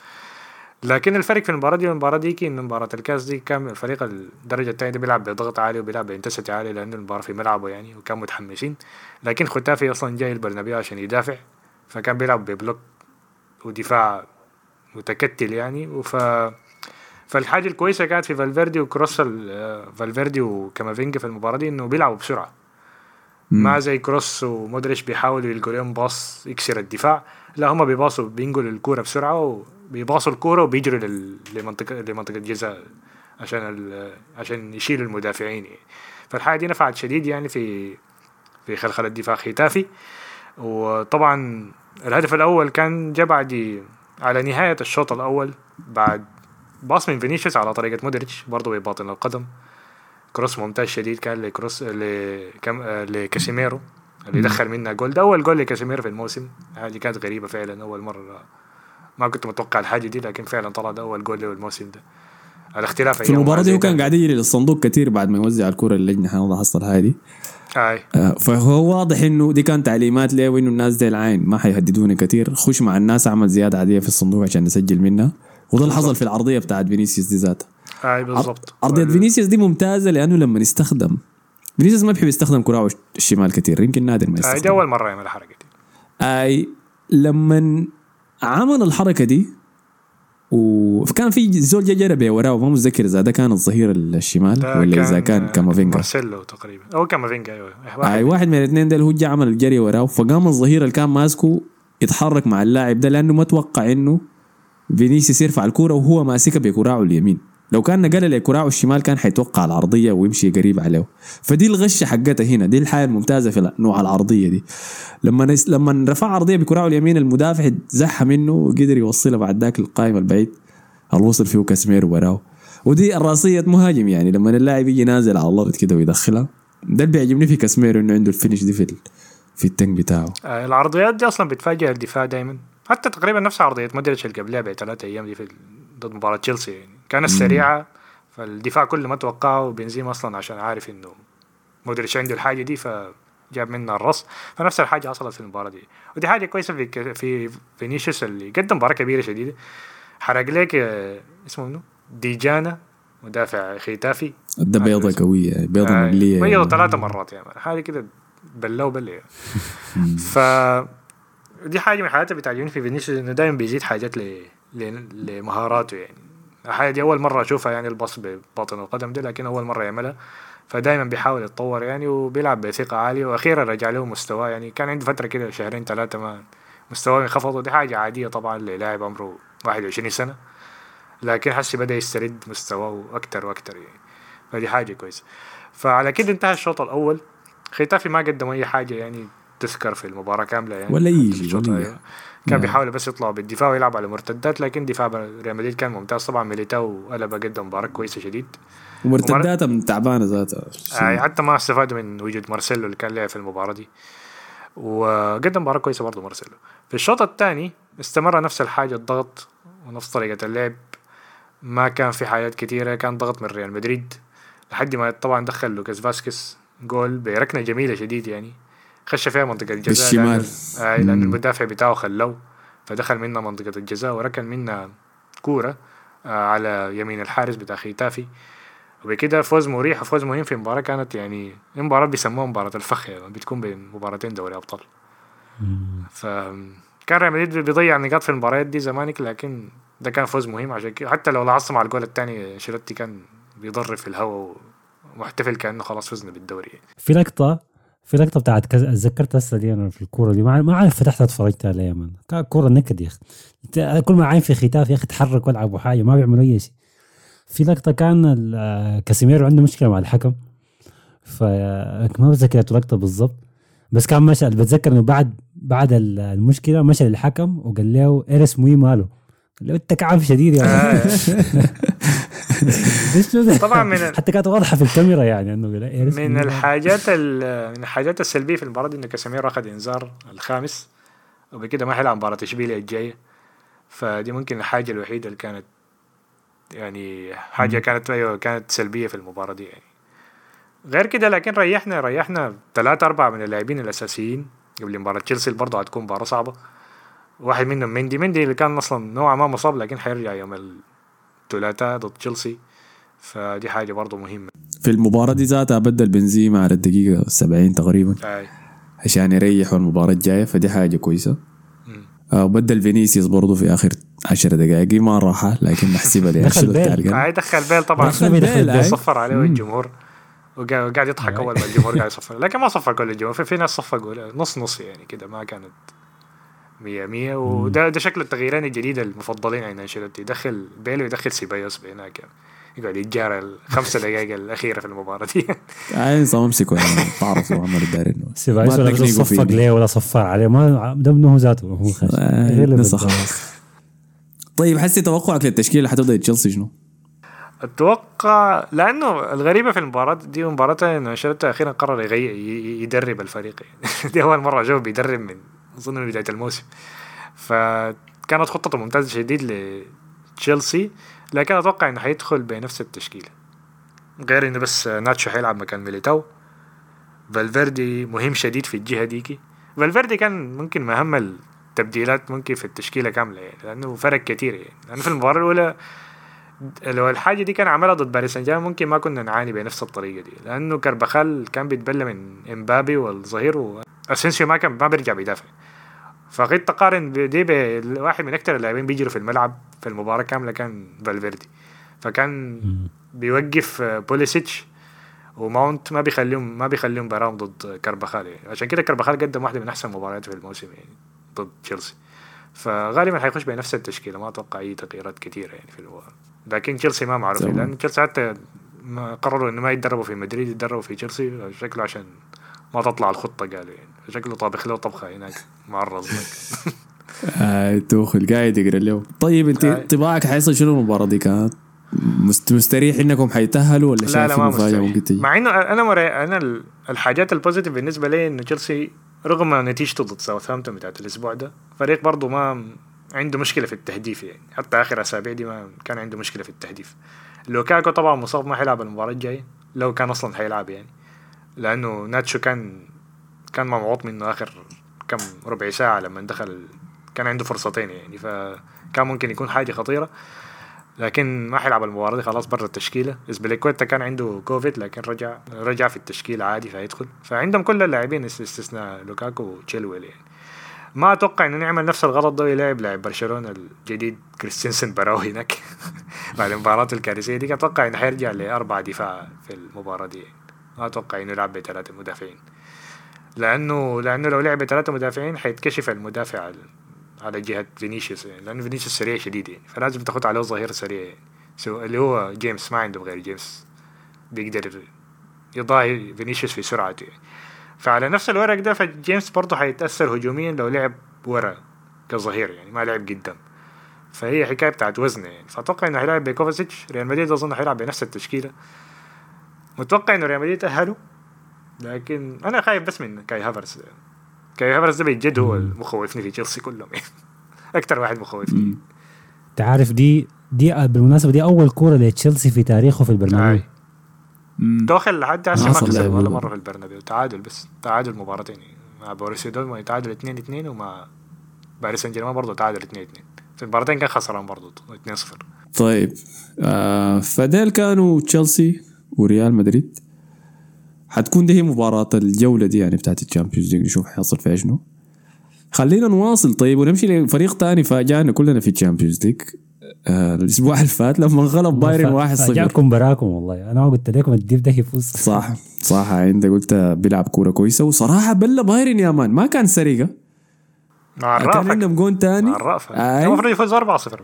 لكن الفرق في المباراة دي والمباراة دي إنه مباراة الكاس دي كان الفريق الدرجة الثانية ده بيلعب بضغط عالي وبيلعب ب intensity عالي لأنه المباراة في ملعبه يعني وكان متحمسين. لكن ختافي أصلا جاي البرنابيو عشان يدافع فكان بيلعب ب block ودفاع متكتل يعني. وف فالحاجة الكويسة كانت في فالفيردي وكروس فالفيردي وكامافينجا في المباراة دي إنه بيلعبوا بسرعة. ما زي كروس ومودريتش بيحاولوا يلقوا لهم باص يكسر الدفاع. لا هم بيباصوا بينقلوا الكورة بسرعة وبيباصوا الكورة وبيجروا لمنطقة لمنطقة الجزاء عشان عشان يشيلوا المدافعين يعني. فالحاجة دي نفعت شديد يعني في في خلخلة دفاع ختافي. وطبعا الهدف الأول كان جاء بعد على نهاية الشوط الأول بعد باص من فينيسيوس على طريقة مودريتش برضه بباطن القدم. كروس ممتاز شديد كان لكروس لكم... لكاسيميرو اللي دخل منها جول. ده أول جول لكاسيميرو في الموسم. هذه كانت غريبة فعلا أول مرة ما كنت متوقع الحاجة دي لكن فعلا طلع ده أول جول له الموسم ده. الاختلاف في المباراة دي هو كان قاعد يجري للصندوق كثير بعد ما يوزع الكرة اللجنة. حنوضح حصل هذه أي. آه فهو واضح إنه دي كانت تعليمات له وإنه الناس دي العين ما حيهددوني كثير خش مع الناس أعمل زيادة عادية في الصندوق عشان نسجل منها. وده اللي حصل في العرضية بتاعت فينيسيوس دي ذاتها. أي بالضبط. عرضية فينيسيوس دي ممتازة لأنه لما يستخدم فينيسيوس ما بيحب يستخدم كراعه الشمال كثير يمكن نادر ما يستخدم أي دي أول مرة يعمل الحركه دي. أي لما عمل الحركة دي وكان في زول جا جرى وراه ما متذكر إذا ده كان الظهير الشمال ولا إذا كان كامافينجا. مارسيلو تقريبا. أو كامافينجا أيوه. أي واحد من الاثنين ده هو جا عمل الجري وراه فقام الظهير اللي كان ماسكه يتحرك مع اللاعب ده لأنه ما توقع إنه فينيسيوس يرفع الكورة وهو ماسكها بكراعه اليمين. لو كان نقل لكراعه الشمال كان حيتوقع العرضية ويمشي قريب عليه. فدي الغشة حقتها هنا. دي الحاجة الممتازة في نوع العرضية دي. لما نس... لما رفع عرضية بكراعه اليمين المدافع زحها منه وقدر يوصلها بعد ذاك القائم البعيد. الوصل فيه كاسمير وراه. ودي الرأسية مهاجم يعني. لما اللاعب يجي نازل على الأرض كده ويدخلها ده اللي بيعجبني في كاسمير إنه عنده الفينش دي في ال... في التنك بتاعه. آه العرضيات دي أصلا بتفاجئ الدفاع دايما. حتى تقريبا نفس عرضية مودريتش اللي قبلها بثلاث أيام دي في ضد مباراة تشيلسي يعني. كانت سريعة فالدفاع كله ما توقعه وبنزيما أصلا عشان عارف إنه مودريتش عنده الحاجة دي فجاب منها الرص. فنفس الحاجة حصلت في المباراة دي. ودي حاجة كويسة في في فينيسيوس اللي قدم مباراة كبيرة شديدة. حرق لك اسمه منو ديجانا مدافع ختافي. ده بيضة قوية بيضة آه مبلية. بيضة ثلاثة مرات يعني. حاجة كده بلا وبلا يعني. ف دي حاجة من الحاجات بتعجبني في فينيسيوس إنه دايما بيزيد حاجات ل... ل... لمهاراته يعني. الحاجة دي أول مرة أشوفها يعني الباص بباطن القدم دي لكن أول مرة يعملها. فدايما بيحاول يتطور يعني وبيلعب بثقة عالية وأخيرا رجع له مستواه يعني. كان عنده فترة كده شهرين ثلاثة ما مستواه انخفض ودي حاجة عادية طبعا للاعب عمره 21 سنة. لكن حسي بدأ يسترد مستواه أكتر وأكتر يعني. فدي حاجة كويسة. فعلى كده انتهى الشوط الأول. ختافي ما قدم أي حاجة يعني تذكر في المباراة كاملة يعني. ولا يجي ولا. كان بيحاول بس يطلع بالدفاع ويلعب على مرتدات لكن دفاع ريال مدريد كان ممتاز. طبعا ميليتاو قلب قدم مباراة كويسة شديد. ومرتداتها من تعبانة ذاتها آه حتى ما استفادوا من وجود مارسيلو اللي كان لعب في المباراة دي. وقدم مباراة كويسة برضه مارسيلو. في الشوط الثاني استمر نفس الحاجة الضغط ونفس طريقة اللعب. ما كان في حاجات كتيرة كان ضغط من ريال مدريد. لحد ما طبعا دخل لوكاس فاسكس جول بركنة جميلة شديد يعني. خش فيها منطقة الجزاء بالشمال. آه لأن المدافع بتاعه خلوه فدخل منا منطقة الجزاء وركن منا كورة آه، على يمين الحارس بتاع ختافي. وبكده فوز مريح وفوز مهم في مباراة كانت يعني مباراة بيسموها مباراة الفخ يعني بتكون بين مباراتين دوري أبطال. فكان ريال مدريد بيضيع نقاط في المباريات دي زمانك لكن ده كان فوز مهم. عشان كده حتى لو لاحظت مع الجول الثاني أنشيلوتي كان بيضرب في الهواء ومحتفل كأنه خلاص فزنا بالدوري. في لقطه في لقطة بتاعت كذا اتذكرت هسه دي أنا في الكورة دي. ما ما عارف فتحتها اتفرجت عليها كانت كورة نكد يا أخي. كل ما عين في ختافي يا أخي تحرك والعبوا حاجة ما بيعملوا أي شيء. في لقطة كان كاسيميرو عنده مشكلة مع الحكم. فما بتذكر اللقطة بالضبط. بس كان مشى بتذكر إنه بعد بعد ال- المشكلة مشى للحكم وقال له eres muy malo قال له إنت كعب شديد يا (laughs) طبعا من (laughs) حتى كانت واضحة في الكاميرا يعني إنه muy malo. الحاجات ال- من الحاجات السلبية في المباراة دي انه كاسيميرو اخذ إنذار الخامس وبكده ما حيلعب مباراة إشبيليا الجاية. فدي ممكن الحاجة الوحيدة اللي كانت يعني حاجة كانت أيوه كانت سلبية في المباراة دي يعني. غير كده لكن ريحنا ريحنا ثلاثة أربعة من اللاعبين الأساسيين قبل مباراة تشيلسي. برضه هتكون مباراة صعبة. واحد منهم مندي. مندي اللي كان أصلا نوعا ما مصاب لكن حيرجع يوم الثلاثاء ضد تشيلسي فدي حاجة برضه مهمة في المباراة دي ذاتها بدل بنزيما على الدقيقة 70 تقريبا آي. عشان يريحوا المباراة الجاية فدي حاجة كويسة. آه بدل فينيسيوس برضه في آخر 10 دقائق ما راحة لكن محسبة لي دخل بيل. دخل بيل طبعا دخل بيل،. صفر عليه. الجمهور وقا- وقاعد يضحك أول ما الجمهور قاعد يصفر لكن ما صفر كل الجمهور في, في ناس صفقوا نص نص يعني كده ما كانت مية مية وده ده شكل التغييرين الجديدة المفضلين عند أنشيلوتي يدخل بيل ويدخل سيبايوس بهناك يعني. يقعد يتجارى الخمسة (laughs) دقائق الأخيرة في المباراة دي (laughs) آه نظام امسكوا يعني تعرفوا عمل الدارين (laughs) سيبايوس ولا صفق. ليه ولا صفر عليه ما ده منه ذاته هو خش آه،. خلاص طيب حسي توقعك للتشكيلة اللي حتبدأ تشيلسي شنو؟ أتوقع لأنه الغريبة في المباراة دي مباراة إنه أنشيلوتي أخيرا قرر يغير ي- يدرب الفريق يعني دي أول مرة جو بيدرب من أظن من بداية الموسم. فكانت خطته ممتازة شديد لتشيلسي لكن أتوقع إنه حيدخل بنفس التشكيلة. غير إنه بس ناتشو حيلعب مكان ميليتاو. فالفيردي مهم شديد في الجهة ديكي. فالفيردي كان ممكن أهم التبديلات ممكن في التشكيلة كاملة يعني لأنه فرق كتير يعني. لأنه في المباراة الأولى لو الحاجة دي كان عملها ضد باريس سان جيرمان ممكن ما كنا نعاني بنفس الطريقة دي. لأنه كربخال كان بيتبلى من إمبابي والظهير واسينسيو ما كان ما بيرجع بيدافع. فجيت تقارن دي بواحد من أكثر اللاعبين بيجروا في الملعب في المباراة كاملة كان فالفيردي. فكان بيوقف بوليسيتش وماونت ما بيخليهم ما بيخليهم براهم ضد كربخال يعني عشان كده كربخال قدم واحدة من أحسن مبارياته في الموسم يعني ضد تشيلسي. فغالبا حيخش بنفس التشكيلة ما أتوقع أي تغييرات كثيرة يعني في المباراة لكن تشيلسي ما معروفين. لأن تشيلسي حتى ما قرروا إنه ما يتدربوا في مدريد يتدربوا في تشيلسي شكله عشان ما تطلع الخطة قالوا يعني شكله طابخ له طبخة هناك معرض (laughs) آه توخل قاعد يقرأ له طيب انت آه. طباعك حيصل شنو المباراة دي كانت؟ مست- مستريح إنكم حيتأهلوا ولا لا شايف لا في ما مفاجاه ممكن تجي؟ مع إنه أنا مري... أنا ال- الحاجات ال positive بالنسبة لي إنه تشيلسي رغم نتيجته ضد ساوثهامبتون بتاعت الأسبوع ده فريق برضه ما عنده مشكلة في التهديف يعني. حتى آخر أسابيع دي ما كان عنده مشكلة في التهديف. لوكاكو طبعا مصاب ما حيلعب المباراة الجاية لو كان أصلا حيلعب يعني. لأنه ناتشو كان كان ممعوط منه آخر كم ربع ساعة لما دخل كان عنده فرصتين يعني. فكان ممكن يكون حاجة خطيرة. لكن ما حيلعب المباراة دي خلاص برا التشكيلة. اسبليكويتا كان عنده كوفيد لكن رجع رجع في التشكيلة عادي فيدخل فعندهم كل اللاعبين است- استثناء لوكاكو وتشيلويل يعني. ما أتوقع إنه نعمل نفس الغلط ده ويلعب لاعب برشلونة الجديد كريستنسن براو هناك. (laughs) بعد المباراة الكارثية دي أتوقع إنه حيرجع لأربعة دفاع في المباراة دي. ما أتوقع إنه يلعب بثلاثة مدافعين. لأنه لأنه لو لعب بثلاثة مدافعين حيتكشف المدافع على جهة فينيسيوس يعني لأنه فينيسيوس سريع شديد يعني. فلازم تاخد عليه ظهير سريع يعني. so اللي هو جيمس ما عنده غير جيمس. بيقدر يضاهي فينيسيوس في سرعته يعني. فعلى نفس الورق ده فجيمس برضه حيتأثر هجوميا لو لعب ورا كظهير يعني ما لعب قدام فهي حكاية بتاعت وزنه يعني. فأتوقع إنه حيلعب بكوفاسيتش. ريال مدريد أظن حيلعب بنفس التشكيلة. متوقع إنه ريال مدريد تأهلوا لكن أنا خايف بس من كاي هافرز كاي هافرز ده بجد هو المخوفني في تشيلسي كلهم يعني. (laughs) أكتر واحد مخوفني. انت عارف دي دي بالمناسبة دي أول كورة لتشيلسي في تاريخه في البرنابيو. داخل لحد هسه ما كسب ولا. مرة في البرنابيو. تعادل بس. تعادل مباراتين يعني. مع بوريسيا دورتموند تعادل 2 2 ومع باريس سان جيرمان برضه تعادل 2 2 في المباراتين كان خسران برضه 2 0 طيب آه فديل كانوا تشيلسي وريال مدريد. حتكون دي هي مباراة الجولة دي يعني بتاعت ال Champions League نشوف حيصل فيها شنو. خلينا نواصل طيب ونمشي لفريق تاني فاجأنا كلنا في ال Champions League. الأسبوع اللي فات لما انغلب بايرن 1-0 جاكم براكم والله. أنا قلت لكم الديب ده يفوز. صح صح. أنت قلت بيلعب كورة كويسة. وصراحة بلا بايرن يا man. ما كان سرقه مع كان عندهم جون تاني. كان المفروض يفوز 4 0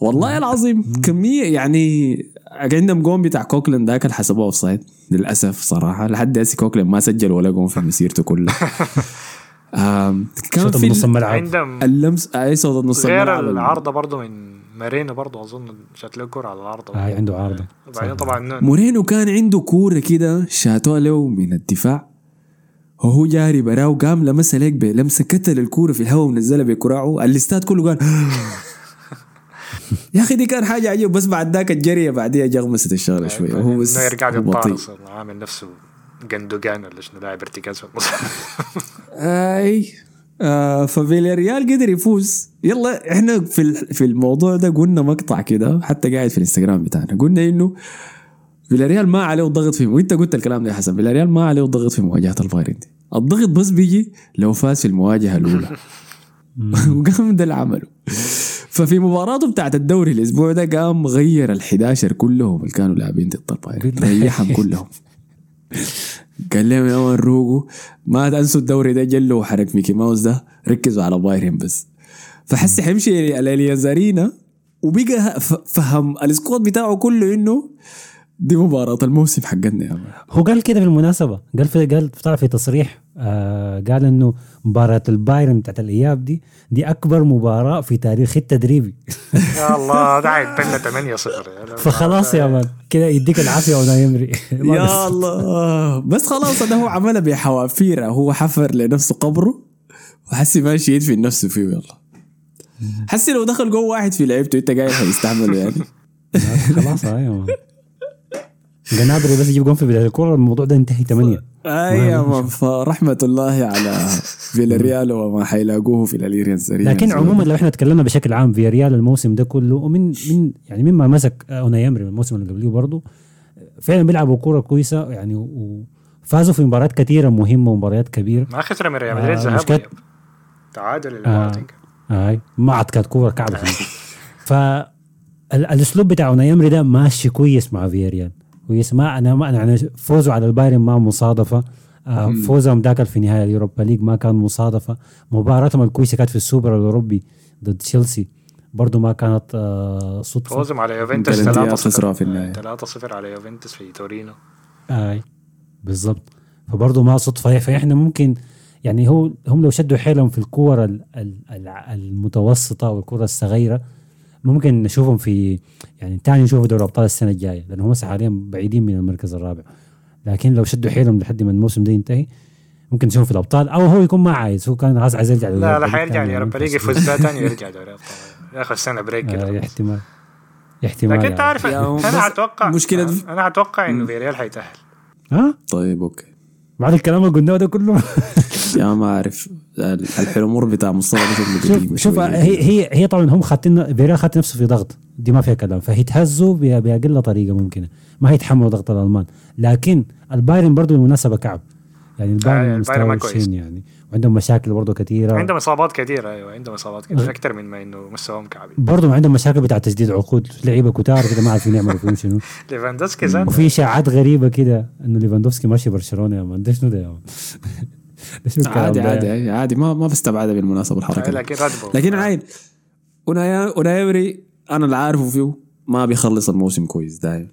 والله العظيم. كمية يعني عندهم جون بتاع كوكلان ذاك اللي حسبوه offside للأسف صراحة. لحد هسه كوكلان ما سجل ولا جون في مسيرته كلها. (laughs) كان في نص الملعب عندهم اللمس أي صوت نص غير الملعب العارضه برضه من مارينو برضه أظن شات له كوره على العارضه آه عنده عارضه وبعدين طبعا مورينو كان عنده كورة كده شاتوها له من الدفاع. وهو جاري براه وقام لمسها ليك بلمسه كتل الكورة في الهواء ونزلها بكراعه. الاستاد كله قال (laughs) يا أخي دي كان حاجة عجيبة بس بعد ذاك الجريه بعديها جغمست الشغلة شوية وهو بس يرجع يطارس عامل نفسه جندوجان ولا شنو لاعب ارتكاز في النص (laughs) أي آه ففيليريال قدر يفوز. يلا إحنا في في الموضوع ده قلنا مقطع كده حتى قاعد في الإنستغرام بتاعنا. قلنا إنه فيلاريال ما عليه الضغط في وإنت قلت الكلام ده يا حسن فيلاريال ما عليه الضغط في مواجهة البايرن دي. الضغط بس بيجي لو فاز في المواجهة الأولى. (laughs) (laughs) وقام ده اللي عمله ففي مباراته بتاعت الدوري الأسبوع ده قام غير ال 11 كلهم اللي كانوا لاعبين ضد البايرن ريحهم كلهم. قال لهم يا روقوا؟ ما تنسوا الدوري ده جلوا وحرك ميكي ماوس ده ركزوا على بايرن بس. فحس حيمشي الاليانز ارينا وبقى فهم ال squad بتاعه كله إنه دي مباراة الموسم حقنا يا man هو قال كده بالمناسبة قال في قال طلع في تصريح آه قال إنه مباراة البايرن بتاعت الإياب دي دي أكبر مباراة في تاريخ التدريبي (laughs) يا الله ده هيتبنى 8 0 فخلاص يا man كده يديك العافية أوناي إيمري. (laughs) يا الله. بس خلاص ده هو عملها بحوافيره. هو حفر لنفسه قبره وحسي ماشي يدفن نفسه فيه يلا. حسي لو دخل جوه واحد في لعيبته انت قايل هيستحمله يعني. (laughs) خلاص آه جنابري بس يجيب جون في بداية الكورة الموضوع ده انتهي ثمانية أي يا man فرحمة الله على فيلاريال وما حيلاقوه في الأليانز لكن عموما لو إحنا تكلمنا بشكل عام في ريال الموسم ده كله ومن من يعني مما مسك أوناي يمري الموسم اللي قبليه برضه فعلا بيلعبوا كورة كويسة يعني وفازوا في مباريات كثيرة مهمة ومباريات كبيرة. ما خسر من ريال آه، مدريد ذهاب مشكلة- وإياب. تعادل المباراتين هاي ما عاد كانت كورة كعبة. (laughs) فالاسلوب بتاع أوناي يمري ده ماشي كويس مع فياريال. كويس ما أنا ما أنا يعني فوزوا على البايرن ما مصادفة. آه، فوزهم ذاك في نهاية ال Europa League ما كان مصادفة. مباراتهم الكويسة كانت في السوبر الأوروبي ضد تشيلسي. برضو ما كانت آه، صدفة. فوزهم على يوفنتوس بلنتيات 3 خسروا في النهاية. 3 0 على يوفنتوس في تورينو. آي بالضبط. فبرضه ما صدفة. فإحنا ممكن يعني هو هم لو شدوا حيلهم في الكور ال- ال- ال- المتوسطة والكره الصغيرة ممكن نشوفهم في يعني تاني نشوف دوري ابطال السنة الجاية لأنه هم حاليا بعيدين من المركز الرابع. لكن لو شدوا حيلهم لحد ما الموسم ده ينتهي ممكن نشوفهم في الأبطال أو هو يكون ما عايز هو كان خلاص عايز يرجع لا لا حيرجع تاني ال Europa يعني. League يفوز بها تاني ويرجع دوري ابطال ياخذ سنة break آه، كده احتمال احتمال لكن انت يعني. عارف أنا أتوقع مشكلة- أنا أتوقع إنه فيريال حيتأهل. ها؟ طيب okay. بعد الكلام اللي قلناه ده كله. يا ما اعرف ال- الحلمور بتاع مصطفى شوف شوف. هي هي هي طبعا هم خاتين فيريال خات نفسه في ضغط. دي ما فيها كلام. فهيتهزوا باقل طريقة ممكنة. ما هيتحملوا ضغط الألمان. لكن البايرن برضه بالمناسبه كعب. يعني آه، البايرن البايرن ما كويس. يعني. وعندهم مشاكل برضه كثيرة. عندهم إصابات كثيرة أيوه عندهم إصابات كثيرة أكثر من ما إنه مستواهم كعبي. برضه عندهم مشاكل بتاع تسديد عقود لعيبة كتار كده ما عارفين يعملوا فيهم شنو. (laughs) ليفاندوسكي ذاته وفي إشاعات غريبة كده إنه ليفاندوفسكي ماشي برشلونة يا man. ده شنو ده يا man؟ (laughs) عادي؟ عادي عادي ما ما بستبعدها بالمناسبة الحركه. لكن راتبه لكن عين اونايمري أنا اللي عارفه فيه ما بيخلص الموسم كويس دايم.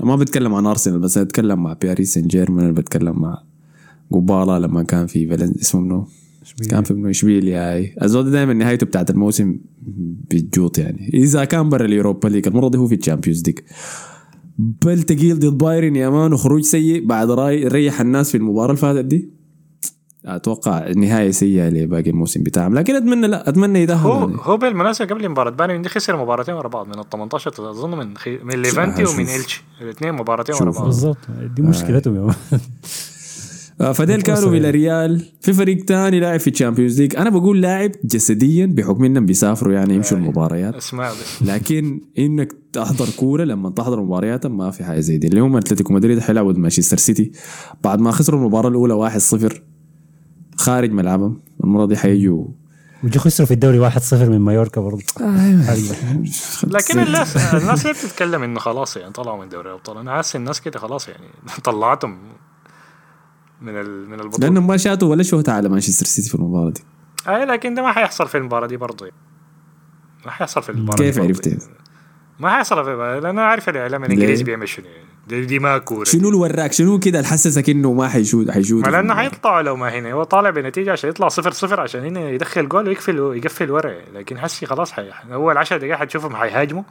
ما بتكلم عن أرسنال بس أنا بتكلم مع باريس سان جيرمان بتكلم مع جوبالا لما كان في فالن اسمه منو؟ كان في منو؟ إشبيليا هاي الزول دائما نهايته بتاعت الموسم بتجوط يعني. إذا كان برا اليوروبا ليج المرة دي هو في الشامبيونز ليج. بل تقيل ضد بايرن يا مان وخروج سيء بعد راي ريح الناس في المباراة اللي فاتت دي. أتوقع نهاية سيئة لباقي الموسم بتاعهم. لكن أتمنى لا أتمنى يتاهل هو يعني. هو بالمناسبه قبل مباراه بايرن دي خسر مباراتين ورا بعض من ال 18 اظن من خي... من ليفانتي. ومن إلتشي الاثنين مباراتين ورا. بعض. بالضبط. دي مشكلتهم يا man. آه، فديل كانوا. فيلاريال. في فريق تاني لاعب في ال Champions League أنا بقول لاعب جسديا بحكم إنهم بيسافروا يعني يمشوا المباريات. اسماء بس. لكن إنك تحضر كورة لما تحضر مباريات ما في حاجة زي دي. اللي هم أتلتيكو مدريد حيلعبوا ضد مانشستر سيتي. بعد ما خسروا المباراة الأولى 1-0 خارج ملعبهم. المرة دي حيجوا. وجو خسروا في الدوري 1-0 من مايوركا برضه لكن الناس الناس هي بتتكلم إنه خلاص يعني طلعوا من دوري الأبطال. أنا حاسس الناس كده خلاص يعني (laughs) طلعتهم. من. من البطولة لانهم ما شاتوا ولا شوطه على مانشستر سيتي في المباراة دي أي لكن ده ما حيحصل في المباراة دي برضه. ما حيحصل في المباراة كيف عرفت؟ ما حيحصل في لأن أنا عارف الإعلام الإنجليزي؟ بيعمل شنو. دي, دي ما كورة شنو اللي وراك شنو كده اللي حسسك إنه ما حيشوت حيشوت ما لأنه حيطلعوا لو ما هنا هو طالع بنتيجة عشان يطلع صفر صفر عشان هنا يدخل جول ويقفل يقفل ورا لكن حسي خلاص حي... اول 10 دقائق حتشوفهم حيهاجموا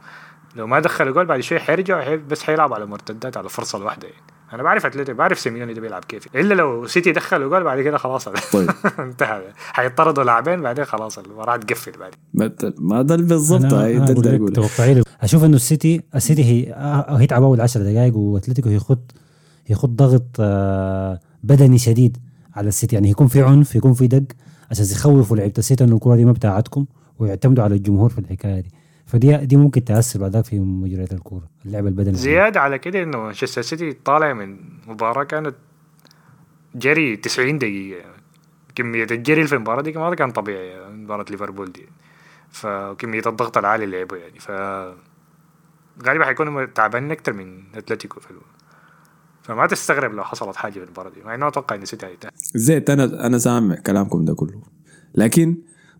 لو ما دخلوا جول بعد شوي حيرجعوا حي... بس حيلعب على مرتدات على الفرصه الواحدة يعني أنا بعرف اتلتيك بعرف سيميوني ده بيلعب كيف إلا لو سيتي دخلوا جول بعد كده خلاص. (laughs) طيب. انتهى. حيطردوا لاعبين بعدين خلاص المباراة تقفل بعد. ما- ما ده بالضبط ده اللي توقعي أشوف إنه السيتي السيتي هي آه، هيتعب أول 10 دقائق وأتلتيكو هيخط هيخط ضغط آه، بدني شديد على السيتي. يعني يكون في عنف يكون في دق عشان يخوفوا لعيبة السيتي انه الكرة دي ما بتاعتكم ويعتمدوا على الجمهور في الحكاية دي. فدي دي ممكن تأثر بعدك في مجريات الكورة اللعب البدني. زيادة على كده إنه مانشستر سيتي طالع من مباراة كانت جري 90 دقيقة. كمية الجري اللي في المباراة دي ما كان طبيعي مباراة ليفربول دي. فكميه الضغط العالي اللي لعبوا يعني. ف غالبا حيكونوا تعبانين أكتر من أتلتيكو في ألو... فما تستغرب لو حصلت حاجة في المباراة دي. مع إنه أتوقع إن سيتي هيتأهل. زيت أنا أنا سامع كلامكم ده كله. لكن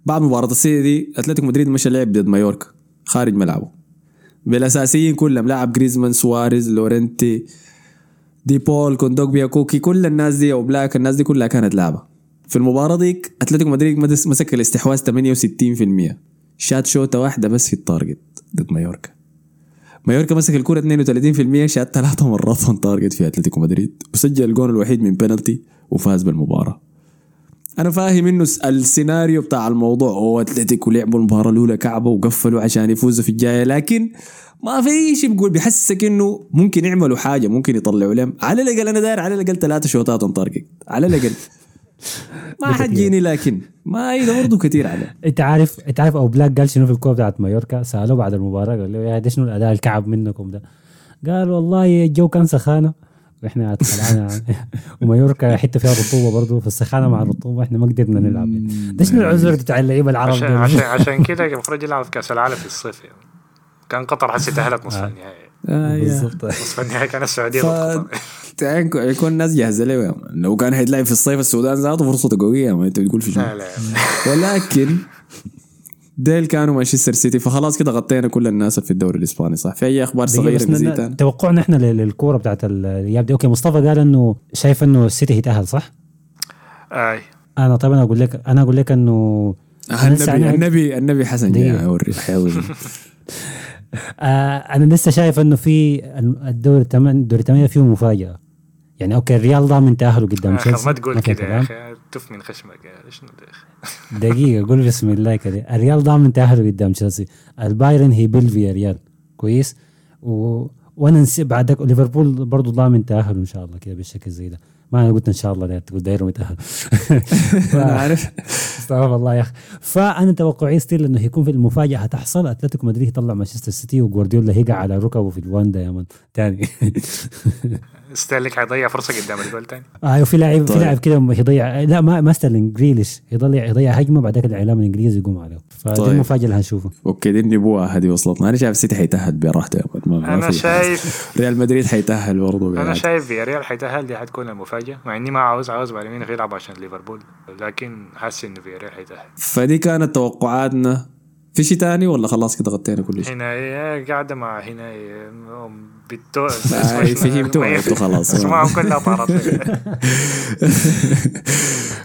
بعد مباراة السيتي دي أتلتيكو مدريد مشى لعب ضد مايوركا. خارج ملعبه. بالأساسيين كلهم لاعب جريزمان سواريز لورنتي دي بول كوندوجبيا كوكي كل الناس دي أوبلاك الناس دي كلها كانت لعبه في المباراة ديك أتلتيكو مدريد مسك الاستحواذ 68% شات شوطة واحدة بس في ال target ضد مايوركا. مايوركا مسك الكرة 32% شات ثلاثة مرات on target في أتلتيكو مدريد وسجل الجون الوحيد من بينالتي وفاز بالمباراة. أنا فاهم إنه السيناريو بتاع الموضوع هو أتلتيكو لعبوا المباراة الأولى كعبة وقفلوا عشان يفوزوا في الجاية لكن ما في شيء بقول بيحسسك إنه ممكن يعملوا حاجة ممكن يطلعوا لهم على الأقل أنا داير على الأقل ثلاثة شوطات target على الأقل. (laughs) ما حتجيني لكن ما هي برضه كثير عليه. أنت عارف أنت عارف أو بلاك قال شنو في الكوره بتاعت مايوركا؟ سألوه بعد المباراة قال له يا ده شنو الأداء الكعب منكم ده؟ قال والله الجو كان سخانة. وإحنا طلعنا (laughs) ومايوركا حتة فيها رطوبة برضه فالسخانه مع الرطوبة إحنا ما قدرنا نلعب. ده شنو العذر بتاع اللعيبة العرب عشان؟ عشان (laughs) عشان كده المفروض يلعب في كأس العالم في الصيف يعني. كان قطر حسي تاهلت نصف النهائي. آه. بالضبط. نصف النهائي كان السعودية يكون الناس جاهزة له. لو كان حيتلعب في الصيف السودان ذاته فرصته قوية ما أنت بتقول في شنو. لا لا. ولكن ديل كانوا مانشستر سيتي فخلاص كده غطينا كل الناس في الدوري الإسباني صح في أي أخبار صغيرة بس توقعنا إحنا لل- للكورة بتاعت الاياب دي okay مصطفى قال إنه شايف إنه السيتي هيتأهل صح؟ أي أنا طيب أنا أقول لك أنا أقول لك إنه النبي أنا- النبي النبي حسن. جاي اوري (laughs) (laughs) آه أنا لسه شايف إنه في الدوري الثمان الدوري الثمانية فيه مفاجأة يعني okay الريال ضامن تأهله قدام تشيلسي ما تقول كده يا. أخي تف من خشمك يا ده يا أخي؟ دقيقة قول بسم الله كده الريال ضامن تأهله قدام تشيلسي. البايرن هيبل فياريال. كويس؟ و... وأنا نسي بعدك ليفربول برضو ضامن تأهله إن شاء الله كده بالشكل زي ده. ما أنا قلت إن شاء الله ده تقول دايرهم يتأهل (laughs) أنا عارف. استغفر الله يا أخي. فأنا توقعي still إنه هيكون في المفاجأة هتحصل. أتلتيكو مدريد يطلع مانشستر سيتي وجوارديولا هيقع على ركبه في الواندا يا man تاني. (laughs) ستيرلينج حيضيع فرصة قدام الجول تاني. أيوه في لاعب في طيب. لاعب كده يضيع لا ما ما ستيرلينج جريليش يضيع يضيع هجمة بعدك الإعلام الانجليزي يقوم عليه. فدي طيب. المفاجاه اللي هنشوفها. okay دي النبوه هذه وصلتنا. أنا شايف السيتي حيتأهل براحته أنا في- شايف ريال مدريد حيتأهل برضه أنا. شايف فياريال حيتأهل دي حتكون المفاجأة. مع إني ما عاوز عاوز بعد مين يلعب عشان ليفربول. لكن حاسس إنه فياريال حيتأهل. فدي كانت توقعاتنا. في شيء تاني ولا خلاص كده غطينا كل شيء؟ هنا هي قاعدة مع هنا آي، فهمتوا أنتوا خلاص. اسمعهم كلها طارت (laughs)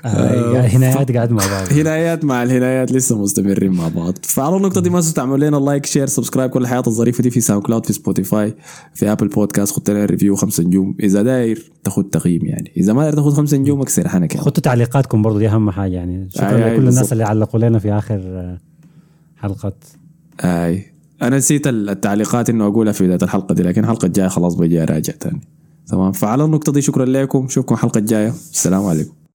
آه، هنايات قاعد مع بعض. هنايات مع الهنايات لسه مستمرين مع بعض. فعلى النقطة دي ما تنسوا تعملوا لنا like share subscribe كل الحاجات الظريفة دي في SoundCloud في Spotify في Apple Podcasts خدت لنا review خمسة نجوم. إذا داير تاخذ تقييم يعني. إذا ما داير تاخذ خمسة نجوم اكسر حنك يعني. خدوا تعليقاتكم برضو دي أهم حاجة يعني. شكرا لكل. الناس اللي علقوا لنا في آخر آه، حلقه آي. أنا نسيت التعليقات إنه أقولها في بداية الحلقة دي لكن الحلقة الجاية خلاص بجي أراجع تاني. تمام؟ فعلى النقطة دي شكرا لكم. نشوفكم الحلقة الجايه السلام عليكم.